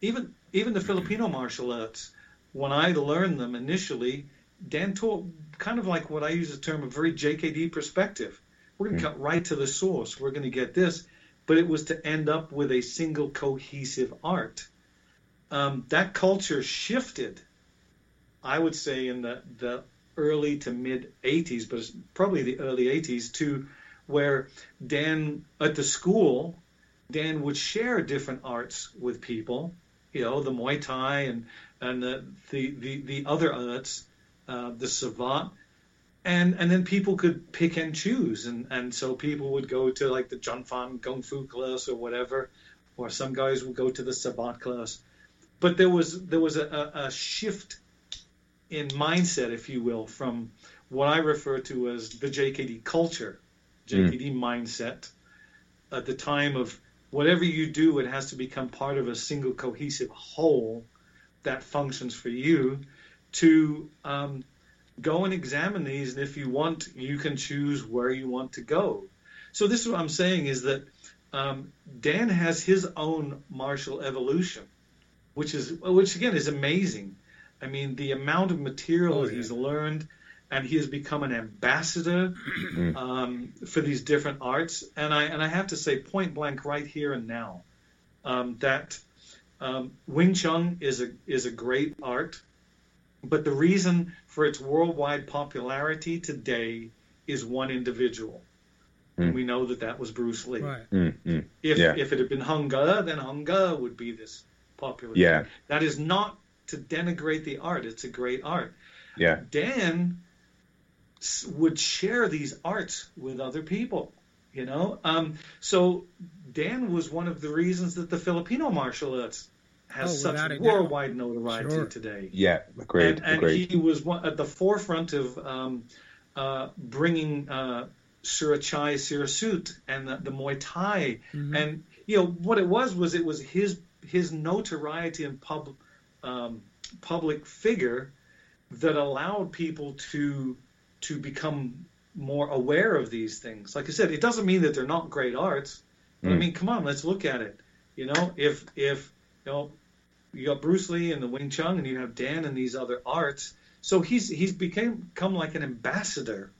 even even the Filipino martial arts, when I learned them initially, Dan taught kind of like what I use the term a very JKD perspective. We're going to mm. cut right to the source. We're going to get this, but it was to end up with a single cohesive art. Um, that culture shifted, I would say, in the, the early to mid 80s, but it's probably the early 80s, to where Dan at the school, Dan would share different arts with people, you know, the Muay Thai and and the the the, the other arts, uh, the Savate, and and then people could pick and choose, and and so people would go to like the Jun Fan Kung Fu class or whatever, or some guys would go to the Savate class, but there was there was a, a shift in mindset, if you will, from what I refer to as the JKD culture, JKD mm. mindset, at the time of whatever you do, it has to become part of a single cohesive whole that functions for you. To um, go and examine these, and if you want, you can choose where you want to go. So this is what I'm saying is that um, Dan has his own martial evolution, which is which again is amazing. I mean, the amount of material oh, yeah. he's learned, and he has become an ambassador mm. um, for these different arts. And I and I have to say, point blank, right here and now, um, that um, Wing Chun is a is a great art, but the reason for its worldwide popularity today is one individual. Mm. And we know that that was Bruce Lee. Right. Mm, if yeah. if it had been Hung Gar, then Hung Gar would be this popular. Yeah. That is not to denigrate the art. It's a great art. Yeah. Dan would share these arts with other people. You know, um, so Dan was one of the reasons that the Filipino martial arts has oh, such worldwide notoriety sure. today. Yeah, agreed. And, and agreed. he was one, at the forefront of um, uh, bringing uh, Surachai Sirisute and the, the Muay Thai. Mm-hmm. And you know what it was was it was his his notoriety and public um, public figure that allowed people to to become more aware of these things. Like I said, it doesn't mean that they're not great arts, but mm. I mean, come on, let's look at it. You know, if if you know you got Bruce Lee and the Wing Chun, and you have Dan and these other arts, so he's he's became become like an ambassador,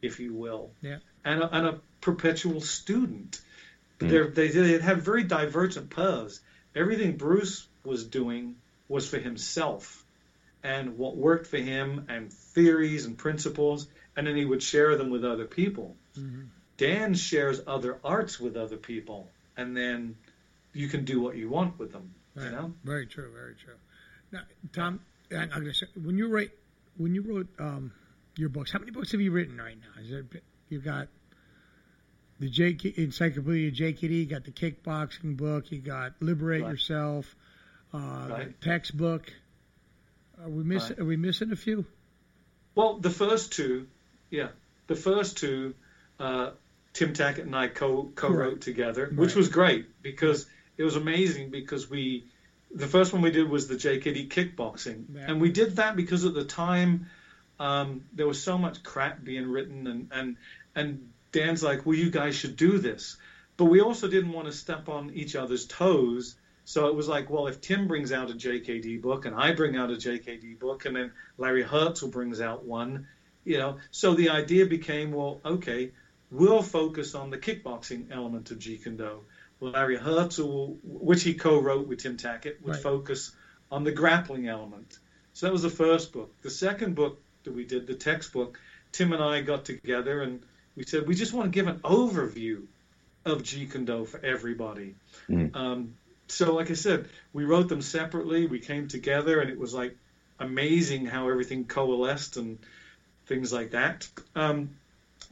if you will, yeah, and a, and a perpetual student. Mm. They they have very divergent paths. Everything Bruce was doing was for himself and what worked for him and theories and principles, and then he would share them with other people. Mm-hmm. Dan shares other arts with other people, and then you can do what you want with them. Right. You know, very true, very true. Now, Tom, I'm gonna say, when you write, when you wrote um, your books, how many books have you written right now? Is there, you've got the J Encyclopedia JKD, you got the kickboxing book, you got Liberate right. Yourself, right. the textbook. Are we missing? Right. Are we missing a few? Well, the first two, yeah, the first two, uh, Tim Tackett and I co co wrote together, right. which was great because it was amazing because we, the first one we did was the JKD kickboxing, yeah. and we did that because at the time um, there was so much crap being written, and and and Dan's like, well, you guys should do this, but we also didn't want to step on each other's toes so it was like, well, if Tim brings out a JKD book and I bring out a JKD book and then Larry Hartsell brings out one, you know, so the idea became, well, okay, we'll focus on the kickboxing element of Jeet Kune Do. Larry Hartsell, which he co-wrote with Tim Tackett, would right. focus on the grappling element. So that was the first book. The second book that we did, the textbook, Tim and I got together and we said we just want to give an overview of Jeet Kune Do for everybody. Mm. Um, so, like I said, we wrote them separately. We came together, and it was like amazing how everything coalesced and things like that. Um,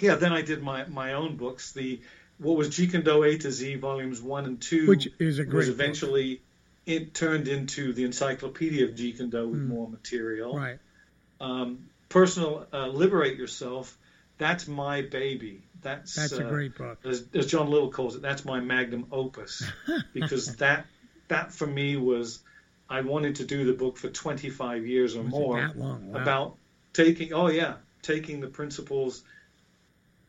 yeah, then I did my my own books. The what was Jeet Kune Do A to Z volumes one and two, Which is a great was book. eventually it turned into the Encyclopedia of Jeet Kune Do with Mm. more material. Right. Um, personal uh, Liberate Yourself. That's my baby. That's That's a uh, great book. as, as John Little calls it, that's my magnum opus because that that for me was I wanted to do the book for 25 years or Was more that long? Wow. about taking oh yeah taking the principles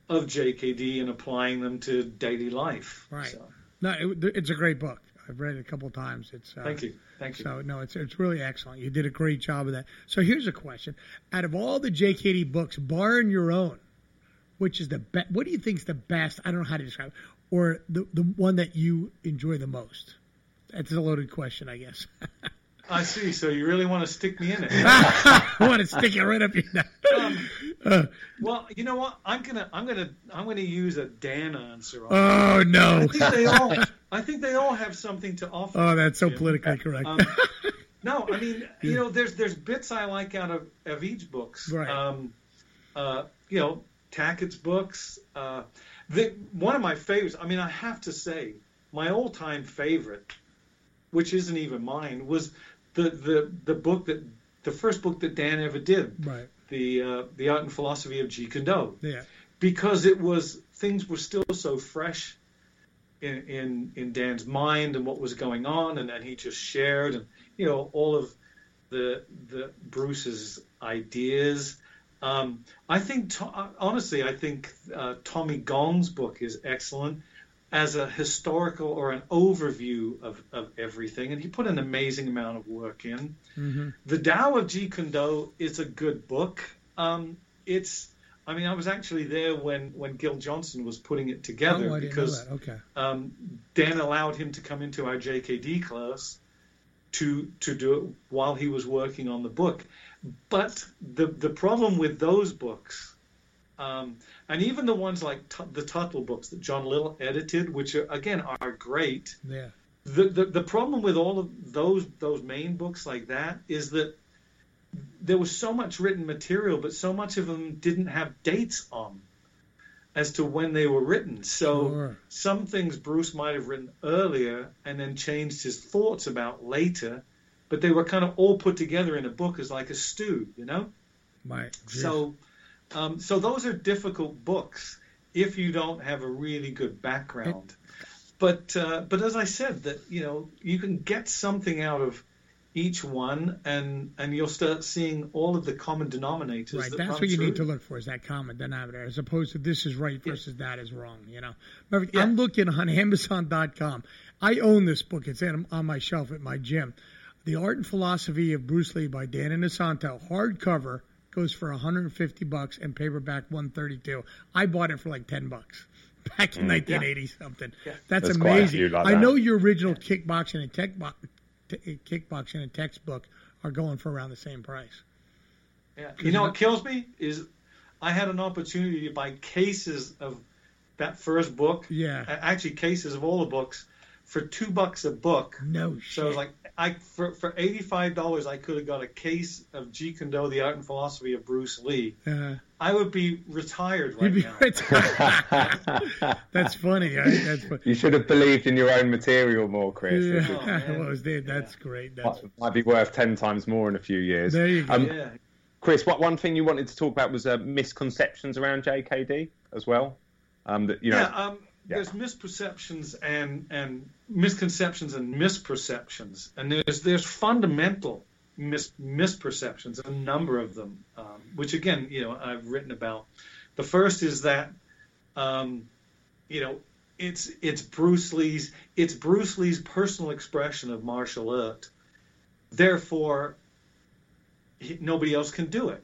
of JKD and applying them to daily life. Right. So, No, it, it's a great book. I've read it a couple times. It's uh, thank you, thank you. So no, it's it's really excellent. You did a great job of that. So here's a question: Out of all the JKD books, barring your own, which is the best? What do you think is the best? I don't know how to describe, it, or the the one that you enjoy the most? That's a loaded question, I guess. I see. So you really want to stick me in it? I want to stick it right up your neck. Um, Uh, well, you know what? I'm gonna I'm gonna I'm gonna use a Dan answer. Oh I no! think they all I think they all have something to offer. Oh, that's so politically correct. Um, no, I mean, you know, there's there's bits I like out of, of each books. Right. Um, uh, you know, Tackett's books. Uh, the, one of my favorites. I mean, I have to say, my all-time favorite, which isn't even mine, was the the the book that the first book that Dan ever did, right. the uh, the Art and Philosophy of Jeet Kune Do Yeah. because it was things were still so fresh in in, in Dan's mind and what was going on, and then he just shared and you know all of the the Bruce's ideas. Um, I think to, honestly, I think uh, Tommy Gong's book is excellent as a historical or an overview of, of everything, and he put an amazing amount of work in. hmm The Tao of Jeet Kune Do is a good book. Um, it's, I mean, I was actually there when, when Gil Johnson was putting it together Oh, because. Okay. um, Dan allowed him to come into our JKD class to to do it while he was working on the book. But the the problem with those books, um, and even the ones like T- the Tuttle books that John Little edited, which are, again are great, Yeah. the, the the problem with all of those those main books like that is that there was so much written material, but so much of them didn't have dates on as to when they were written. So Sure. some things Bruce might have written earlier and then changed his thoughts about later, but they were kind of all put together in a book as like a stew, you know. Right. So, um, so those are difficult books if you don't have a really good background. But uh, but as I said, that you know you can get something out of each one, and and you'll start seeing all of the common denominators. Right, that that's what you need to look for is that common denominator, as opposed to this is right Yeah. versus that is wrong. You know, Remember, Yeah. I'm looking on Amazon.com. I own this book. It's in, on my shelf at my gym. The Art and Philosophy of Bruce Lee by Dan Inosanto, hardcover goes for 150 bucks and paperback 132. I bought it for like 10 bucks back in mm. 1980 something. Yeah. That's There's quite a amazing. few like I that. know your original kickboxing and tech bo- t- kickboxing and textbook are going for around the same price. Yeah. You know what kills me is I had an opportunity to buy cases of that first book. Yeah. Actually, cases of all the books for two bucks a book. No shit. So I was like, I for for eighty five dollars, I could have got a case of Jeet Kune Do, The Art and Philosophy of Bruce Lee. uh, I would be retired right You'd be now. right. That's funny. Right? That's funny. you should have believed in your own material more, Chris. Yeah. Oh, well, dude, that's great. That's might, might be worth ten times more in a few years. there you go. Um, yeah. Chris, what one thing you wanted to talk about was uh, misconceptions around JKD as well. Um, that you know, yeah, um, there's misperceptions and and misconceptions and misperceptions, and there's there's fundamental mis, misperceptions, a number of them, um, which again, you know, I've written about. The first is that, um, you know, it's it's Bruce Lee's it's Bruce Lee's personal expression of martial art. Therefore, he, nobody else can do it.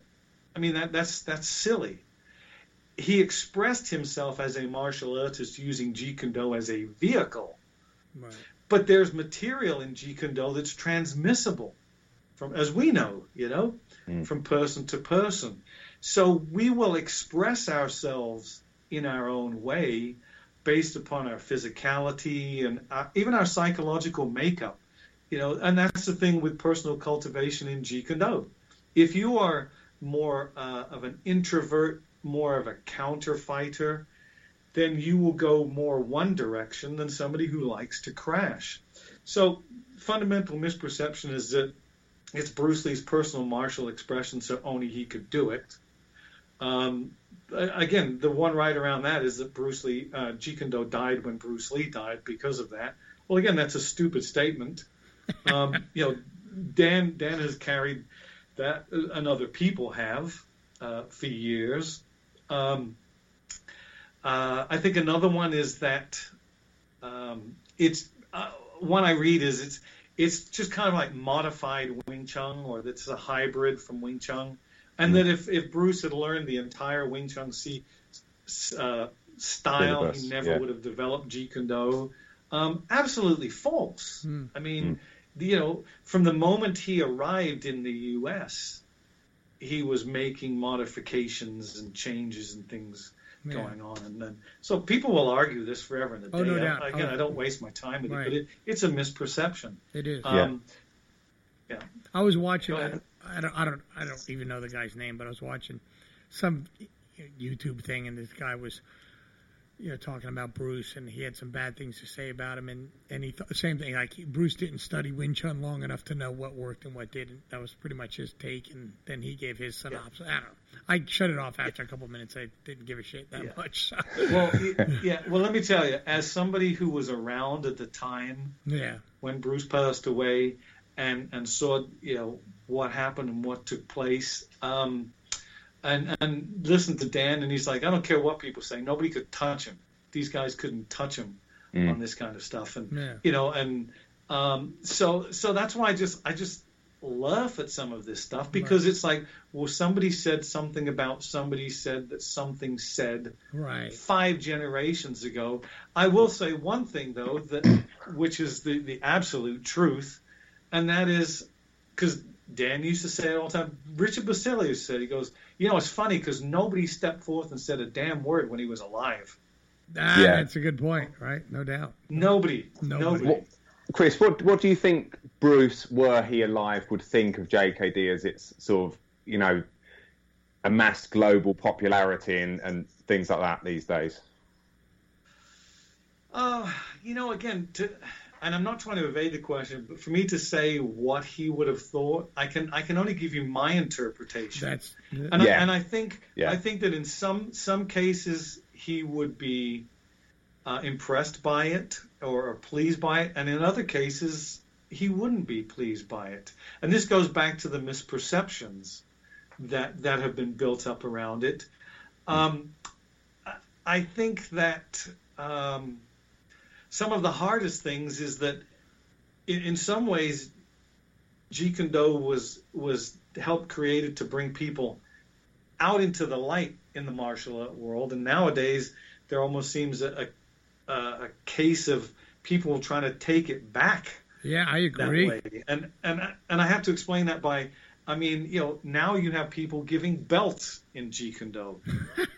I mean that that's that's silly he expressed himself as a martial artist using Jeet Kune Do as a vehicle, Right. but there's material in Jeet Kune Do that's transmissible from, as we know, you know, Mm. from person to person. So we will express ourselves in our own way based upon our physicality and our, even our psychological makeup. You know, and that's the thing with personal cultivation in Jeet Kune Do. If you are more uh, of an introvert, more of a counter fighter, then you will go more one direction than somebody who likes to crash. So, fundamental misperception is that it's Bruce Lee's personal martial expression, so only he could do it. Um, again, the one right around that is that Bruce Lee, uh, Jeet Kune Do died when Bruce Lee died because of that. Well, again, that's a stupid statement. Um, you know, Dan Dan has carried that, and other people have uh, for years. Um, uh, I think another one is that um, it's uh, one I read is it's it's just kind of like modified Wing Chun, or it's a hybrid from Wing Chun, and mm. that if, if Bruce had learned the entire Wing Chun C uh, style, he never yeah. would have developed Jeet Kune Do. Um, absolutely false. Mm. I mean, mm. you know, from the moment he arrived in the U.S., he was making modifications and changes and things yeah. going on. And then, so people will argue this forever and a day. Oh, no doubt. I, again, oh. I don't waste my time with right. it, but it, it's a misperception. It is. Um, yeah. yeah. I was watching. I, I, don't. I don't. I don't even know the guy's name, but I was watching some YouTube thing, and this guy was you know, talking about Bruce, and he had some bad things to say about him, and and he thought same thing. Like he, Bruce didn't study Wing Chun long enough to know what worked and what didn't. That was pretty much his take, and then he gave his synopsis. Yeah. I don't know. I shut it off after a couple of minutes. I didn't give a shit that yeah. much. So. Well, yeah. Well, let me tell you, as somebody who was around at the time, yeah, when Bruce passed away, and and saw you know what happened and what took place. Um, and and listened to Dan, and he's like, I don't care what people say, nobody could touch him. These guys couldn't touch him mm. on this kind of stuff, and yeah. you know, and um, so so that's why I just I just laugh at some of this stuff because right. it's like, well, somebody said something about somebody said that something said right. five generations ago. I will say one thing though that which is the the absolute truth, and that is because Dan used to say it all the time. Richard Bustillo said, he goes, you know, it's funny because nobody stepped forth and said a damn word when he was alive. Ah, yeah. That's a good point, right? No doubt. Nobody. Nobody. What, Chris, what what do you think Bruce, were he alive, would think of JKD as its sort of, you know, amassed global popularity and, and things like that these days? Uh, you know, again, to and I'm not trying to evade the question, but for me to say what he would have thought, I can I can only give you my interpretation. That's and yeah. I, and I think yeah. I think that in some some cases he would be uh, impressed by it or, or pleased by it, and in other cases he wouldn't be pleased by it. And this goes back to the misperceptions that that have been built up around it. Um, I think that. Um, some of the hardest things is that in, in some ways Jeet Kune Do was was helped created to bring people out into the light in the martial art world, and nowadays there almost seems a, a, a case of people trying to take it back. Yeah, I agree. And and and I have to explain that by, I mean, you know, now you have people giving belts in Jeet Kune Do.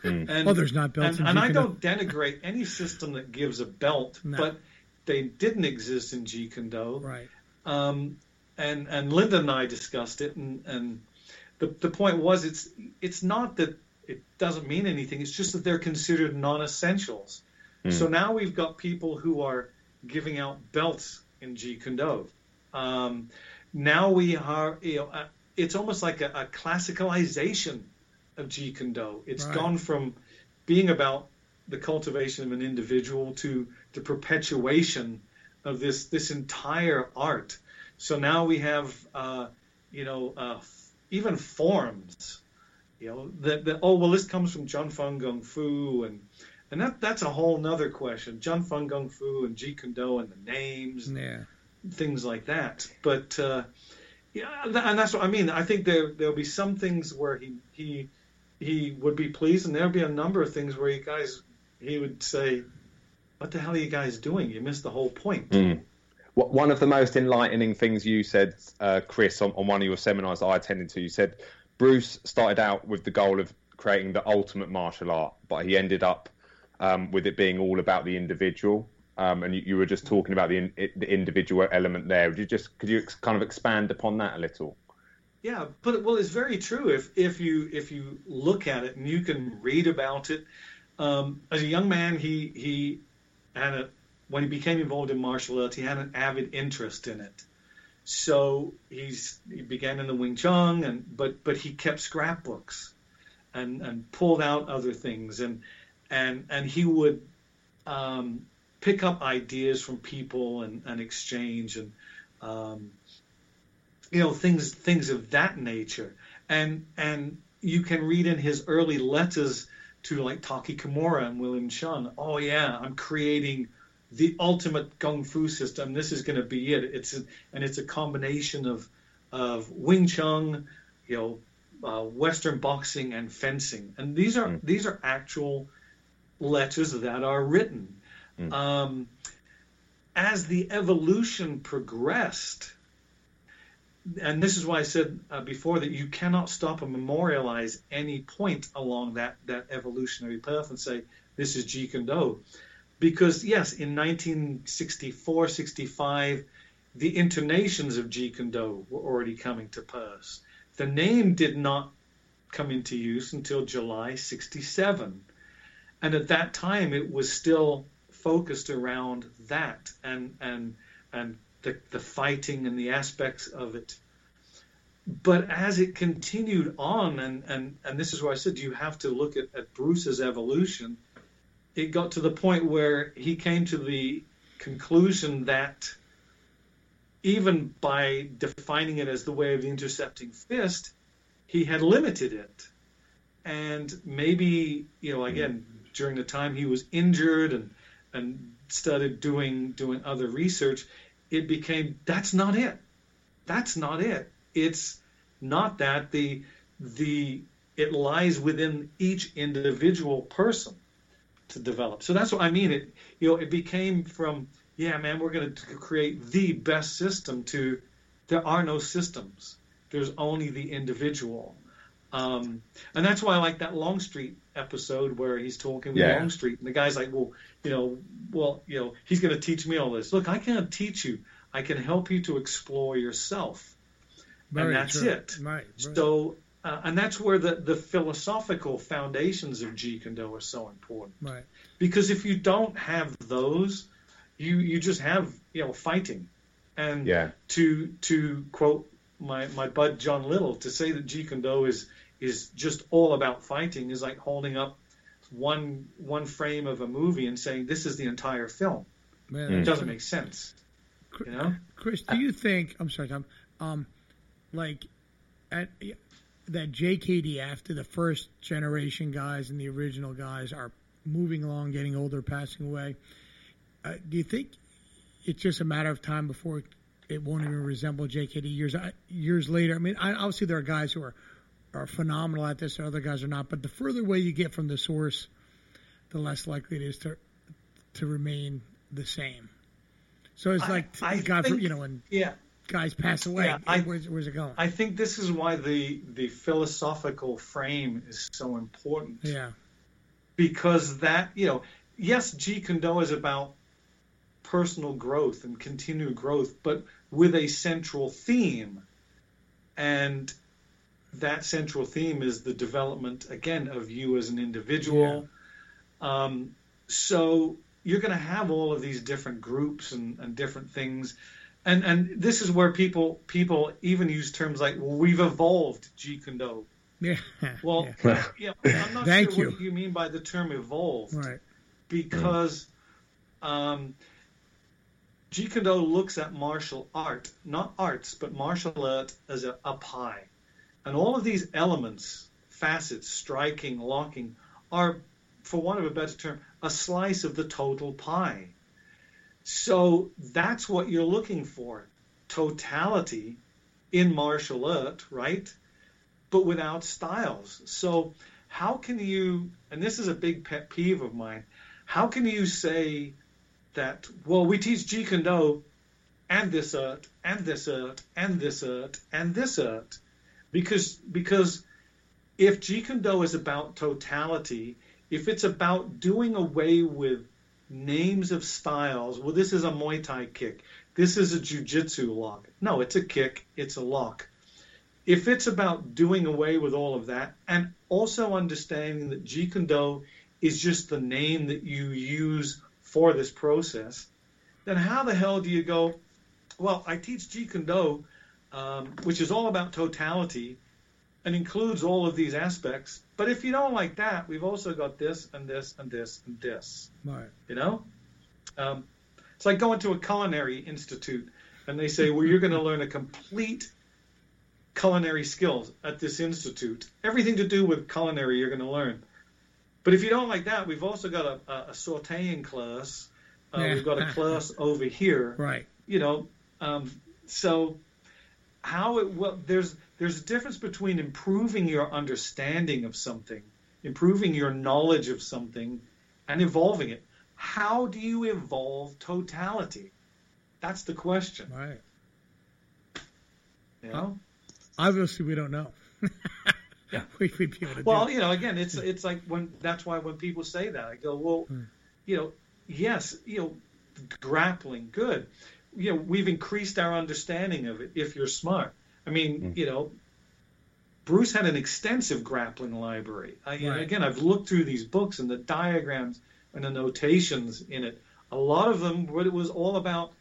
and, well, there's not belts. And, and I don't denigrate any system that gives a belt, no. but they didn't exist in Jeet Kune Do. Right. Um, and and Linda and I discussed it, and and the the point was it's it's not that it doesn't mean anything. It's just that they're considered non-essentials. Mm. So now we've got people who are giving out belts in Jeet Kune Do. Um, now we are, you know, uh, it's almost like a, a classicalization of Jeet Kune Do. It's right. gone from being about the cultivation of an individual to the perpetuation of this this entire art. So now we have, uh, you know, uh, even forms, you know, that, that oh well, this comes from Jun Fan Kung Fu and and that that's a whole nother question. Jun Fan Kung Fu and Jeet Kune Do and the names, yeah. things like that. But uh, yeah, and that's what I mean. I think there there'll be some things where he he he would be pleased, and there'll be a number of things where you guys he would say, "What the hell are you guys doing? You missed the whole point." Mm. One of the most enlightening things you said, uh, Chris, on, on, one of your seminars I attended to, you said Bruce started out with the goal of creating the ultimate martial art, but he ended up um, with it being all about the individual. Um, and you, you, were just talking about the, in, the individual element there. Would you just could you ex- kind of expand upon that a little? Yeah, but well, it's very true. If if you if you look at it and you can read about it, um, as a young man, he he had a when he became involved in martial arts, he had an avid interest in it. So he's he began in the Wing Chun, and but but he kept scrapbooks, and and pulled out other things, and and and he would um, pick up ideas from people and, and exchange and um, you know things things of that nature. And and you can read in his early letters to like Taki Kimura and William Shun oh yeah I'm creating the ultimate kung fu system. This is going to be it. It's a, and it's a combination of of Wing Chun you know uh, Western boxing and fencing. And these are mm. these are actual letters that are written mm. um, as the evolution progressed and this is why I said uh, before that you cannot stop and memorialize any point along that, that evolutionary path and say this is Jeet Kune Do. Because, yes, in 1964 65, the intonations of Jeet Kune Do were already coming to pass. The name did not come into use until July 67. And at that time, it was still focused around that and, and, and the, the fighting and the aspects of it. But as it continued on, and, and, and this is where I said you have to look at, at Bruce's evolution, it got to the point where he came to the conclusion that even by defining it as the way of the intercepting fist, he had limited it. And maybe, you know, again, during the time he was injured and and started doing doing other research, it became that's not it. That's not it. It's not that the the it lies within each individual person to develop. So that's what I mean. It you know it became from yeah man we're going to create the best system to there are no systems. There's only the individual. Um, and that's why I like that Longstreet episode where he's talking with yeah. Longstreet, and the guy's like, "Well, you know, well, you know, he's going to teach me all this. Look, I can't teach you. I can help you to explore yourself, Very and that's true. it. Right, right. So, uh, and that's where the the philosophical foundations of Jeet Kune Do are so important. Right. Because if you don't have those, you you just have you know fighting, and yeah. to to quote my my bud John Little to say that Jeet Kune Do is is just all about fighting is like holding up one one frame of a movie and saying this is the entire film. Man, it doesn't make sense. You know, Chris, do you think? I'm sorry, Tom. Um, like at that JKD after the first generation guys and the original guys are moving along, getting older, passing away. Uh, do you think it's just a matter of time before it won't even resemble JKD years uh, years later? I mean, I, obviously there are guys who are are phenomenal at this, and other guys are not. But the further away you get from the source, the less likely it is to to remain the same. So it's like I, God, think, you know, when yeah. guys pass away, yeah, I, where's, where's, it going? I think this is why the the philosophical frame is so important. Yeah, because that you know, yes, Jeet Kune is about personal growth and continued growth, but with a central theme, and that central theme is the development again of you as an individual. Yeah. Um, so you're going to have all of these different groups and, and different things. And, and this is where people people even use terms like, well, we've evolved Jeet Kune Do. Yeah. Well, yeah. yeah I'm not Thank sure you. what you mean by the term evolved. Right. Because um, Jeet Kune Do looks at martial art, not arts, but martial art as a, a pie. And all of these elements, facets, striking, locking, are, for want of a better term, a slice of the total pie. So that's what you're looking for totality in martial art, right? But without styles. So, how can you, and this is a big pet peeve of mine, how can you say that, well, we teach Jeet Kune Do and this art, and this art, and this art, and this art? because because if Do is about totality, if it's about doing away with names of styles, well, this is a Muay Thai kick, this is a Jiu-Jitsu lock. No, it's a kick, it's a lock. If it's about doing away with all of that and also understanding that Jeet is just the name that you use for this process, then how the hell do you go, well, I teach Jeet Kune Do, um, which is all about totality, and includes all of these aspects. But if you don't like that, we've also got this and this and this and this. Right. You know, um, it's like going to a culinary institute and they say, well, you're going to learn a complete culinary skills at this institute. Everything to do with culinary, you're going to learn. But if you don't like that, we've also got a, a, a sautéing class. Uh, Yeah. We've got a class over here Right. you know um, so how it well there's there's a difference between improving your understanding of something improving your knowledge of something and evolving it how do you evolve totality that's the question Right. you know Obviously, we don't know. Yeah. we, we'd be able to well you know again it's it's like when that's why when people say that i go well Hmm. you know yes you know grappling good you know we've increased our understanding of it if you're smart i mean you know bruce had an extensive grappling library I, Right. again i've looked through these books and the diagrams and the notations in it a lot of them what it was all about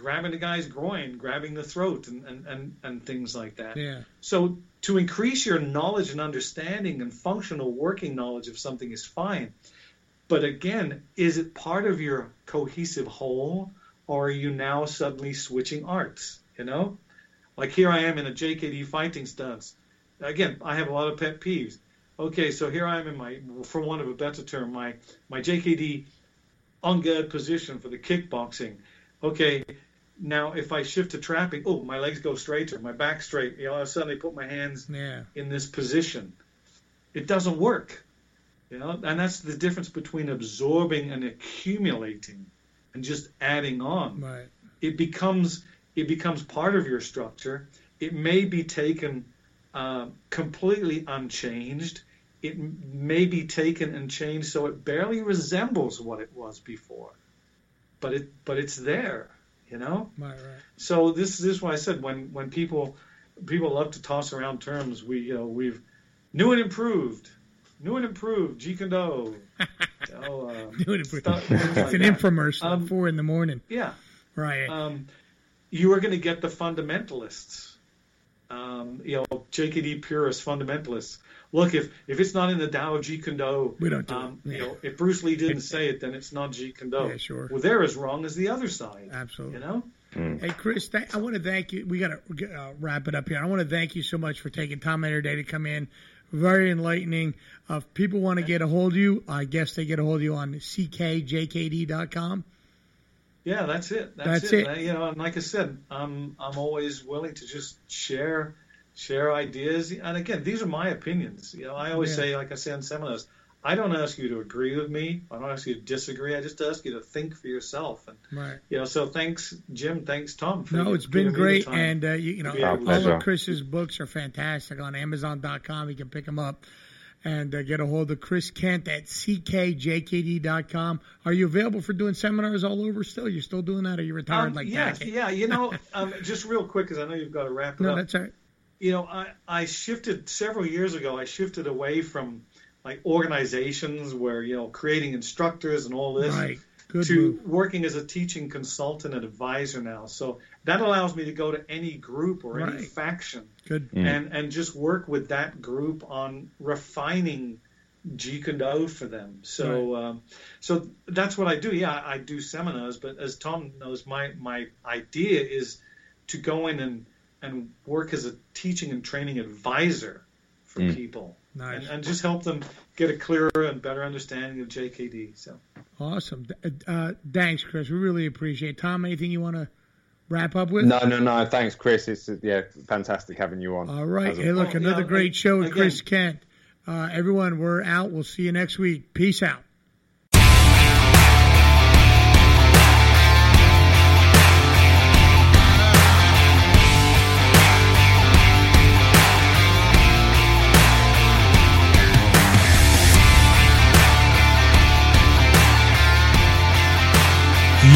grabbing the guy's groin grabbing the throat and and and, and things like that Yeah. so to increase your knowledge and understanding and functional working knowledge of something is fine. But again, is it part of your cohesive whole or are you now suddenly switching arts? You know? Like here I am in a JKD fighting stance. Again, I have a lot of pet peeves. Okay, so here I am in my, for want of a better term, my, my JKD on guard position for the kickboxing. Okay, now if I shift to trapping, oh, my legs go straighter, my back straight. You know, I suddenly put my hands Yeah. in this position. It doesn't work. You know, and that's the difference between absorbing and accumulating and just adding on. Right. It becomes it becomes part of your structure. It may be taken uh, completely unchanged. It may be taken and changed so it barely resembles what it was before, but it but it's there. You know. Right. Right. So this, this is why I said when, when people people love to toss around terms, we you know we've new and improved, new and improved, Jeet Kune Do. You know, uh, New and improved. stuff- It's like an that. infomercial Um, at four in the morning. Yeah, Right. um, you are going to get the fundamentalists. Um, you know, JKD purists, fundamentalists. Look, if if it's not in the Tao of Jeet Kune Do, We don't do um, it. you know, if Bruce Lee didn't say it, then it's not Jeet Kune Do. Yeah, sure. Well, they're as wrong as the other side. Absolutely. You know. Hey, Chris, th- I want to thank you. We got to uh, wrap it up here. I want to thank you so much for taking time out of your day to come in. Very enlightening. Uh, if people want to get a hold of you, I guess they get a hold of you on ckjkd.com. Yeah, that's it. That's, That's it. it. Uh, You know, and like I said, I'm I'm always willing to just share share ideas. And again, these are my opinions. You know, I always Yeah. say, like I say in seminars, I don't ask you to agree with me. I don't ask you to disagree. I just ask you to think for yourself. And Right. you know, so thanks, Jim. Thanks, Tom. For No, it's been giving me the great, and uh, you, you know, Yeah, all pleasure. of Chris's books are fantastic on Amazon.com. You can pick them up and uh, get a hold of Chris Kent at ckjkd.com. Are you available for doing seminars all over still? You're still doing that, or you retired Um, like yeah, that? yeah. You know, um, just real quick, because I know you've got to wrap it No, up. that's all right. You know, I, I shifted several years ago. I shifted away from like organizations where you know creating instructors and all this Right. Good to move. working as a teaching consultant and advisor now. So that allows me to go to any group or any faction Good. and and just work with that group on refining Jeet Kune Do for them. So um, so that's what I do. Yeah, I, I do seminars, but as Tom knows, my my idea is to go in and and work as a teaching and training advisor for Mm. people Nice. and, and just help them get a clearer and better understanding of JKD. So Awesome. Uh, thanks, Chris. We really appreciate it. Tom, anything you want to wrap up with? No, no, no. Thanks, Chris. It's uh, yeah, fantastic having you on. All right. Hey, look, Well, another yeah, great show with again- Chris Kent. Uh, everyone, we're out. We'll see you next week. Peace out.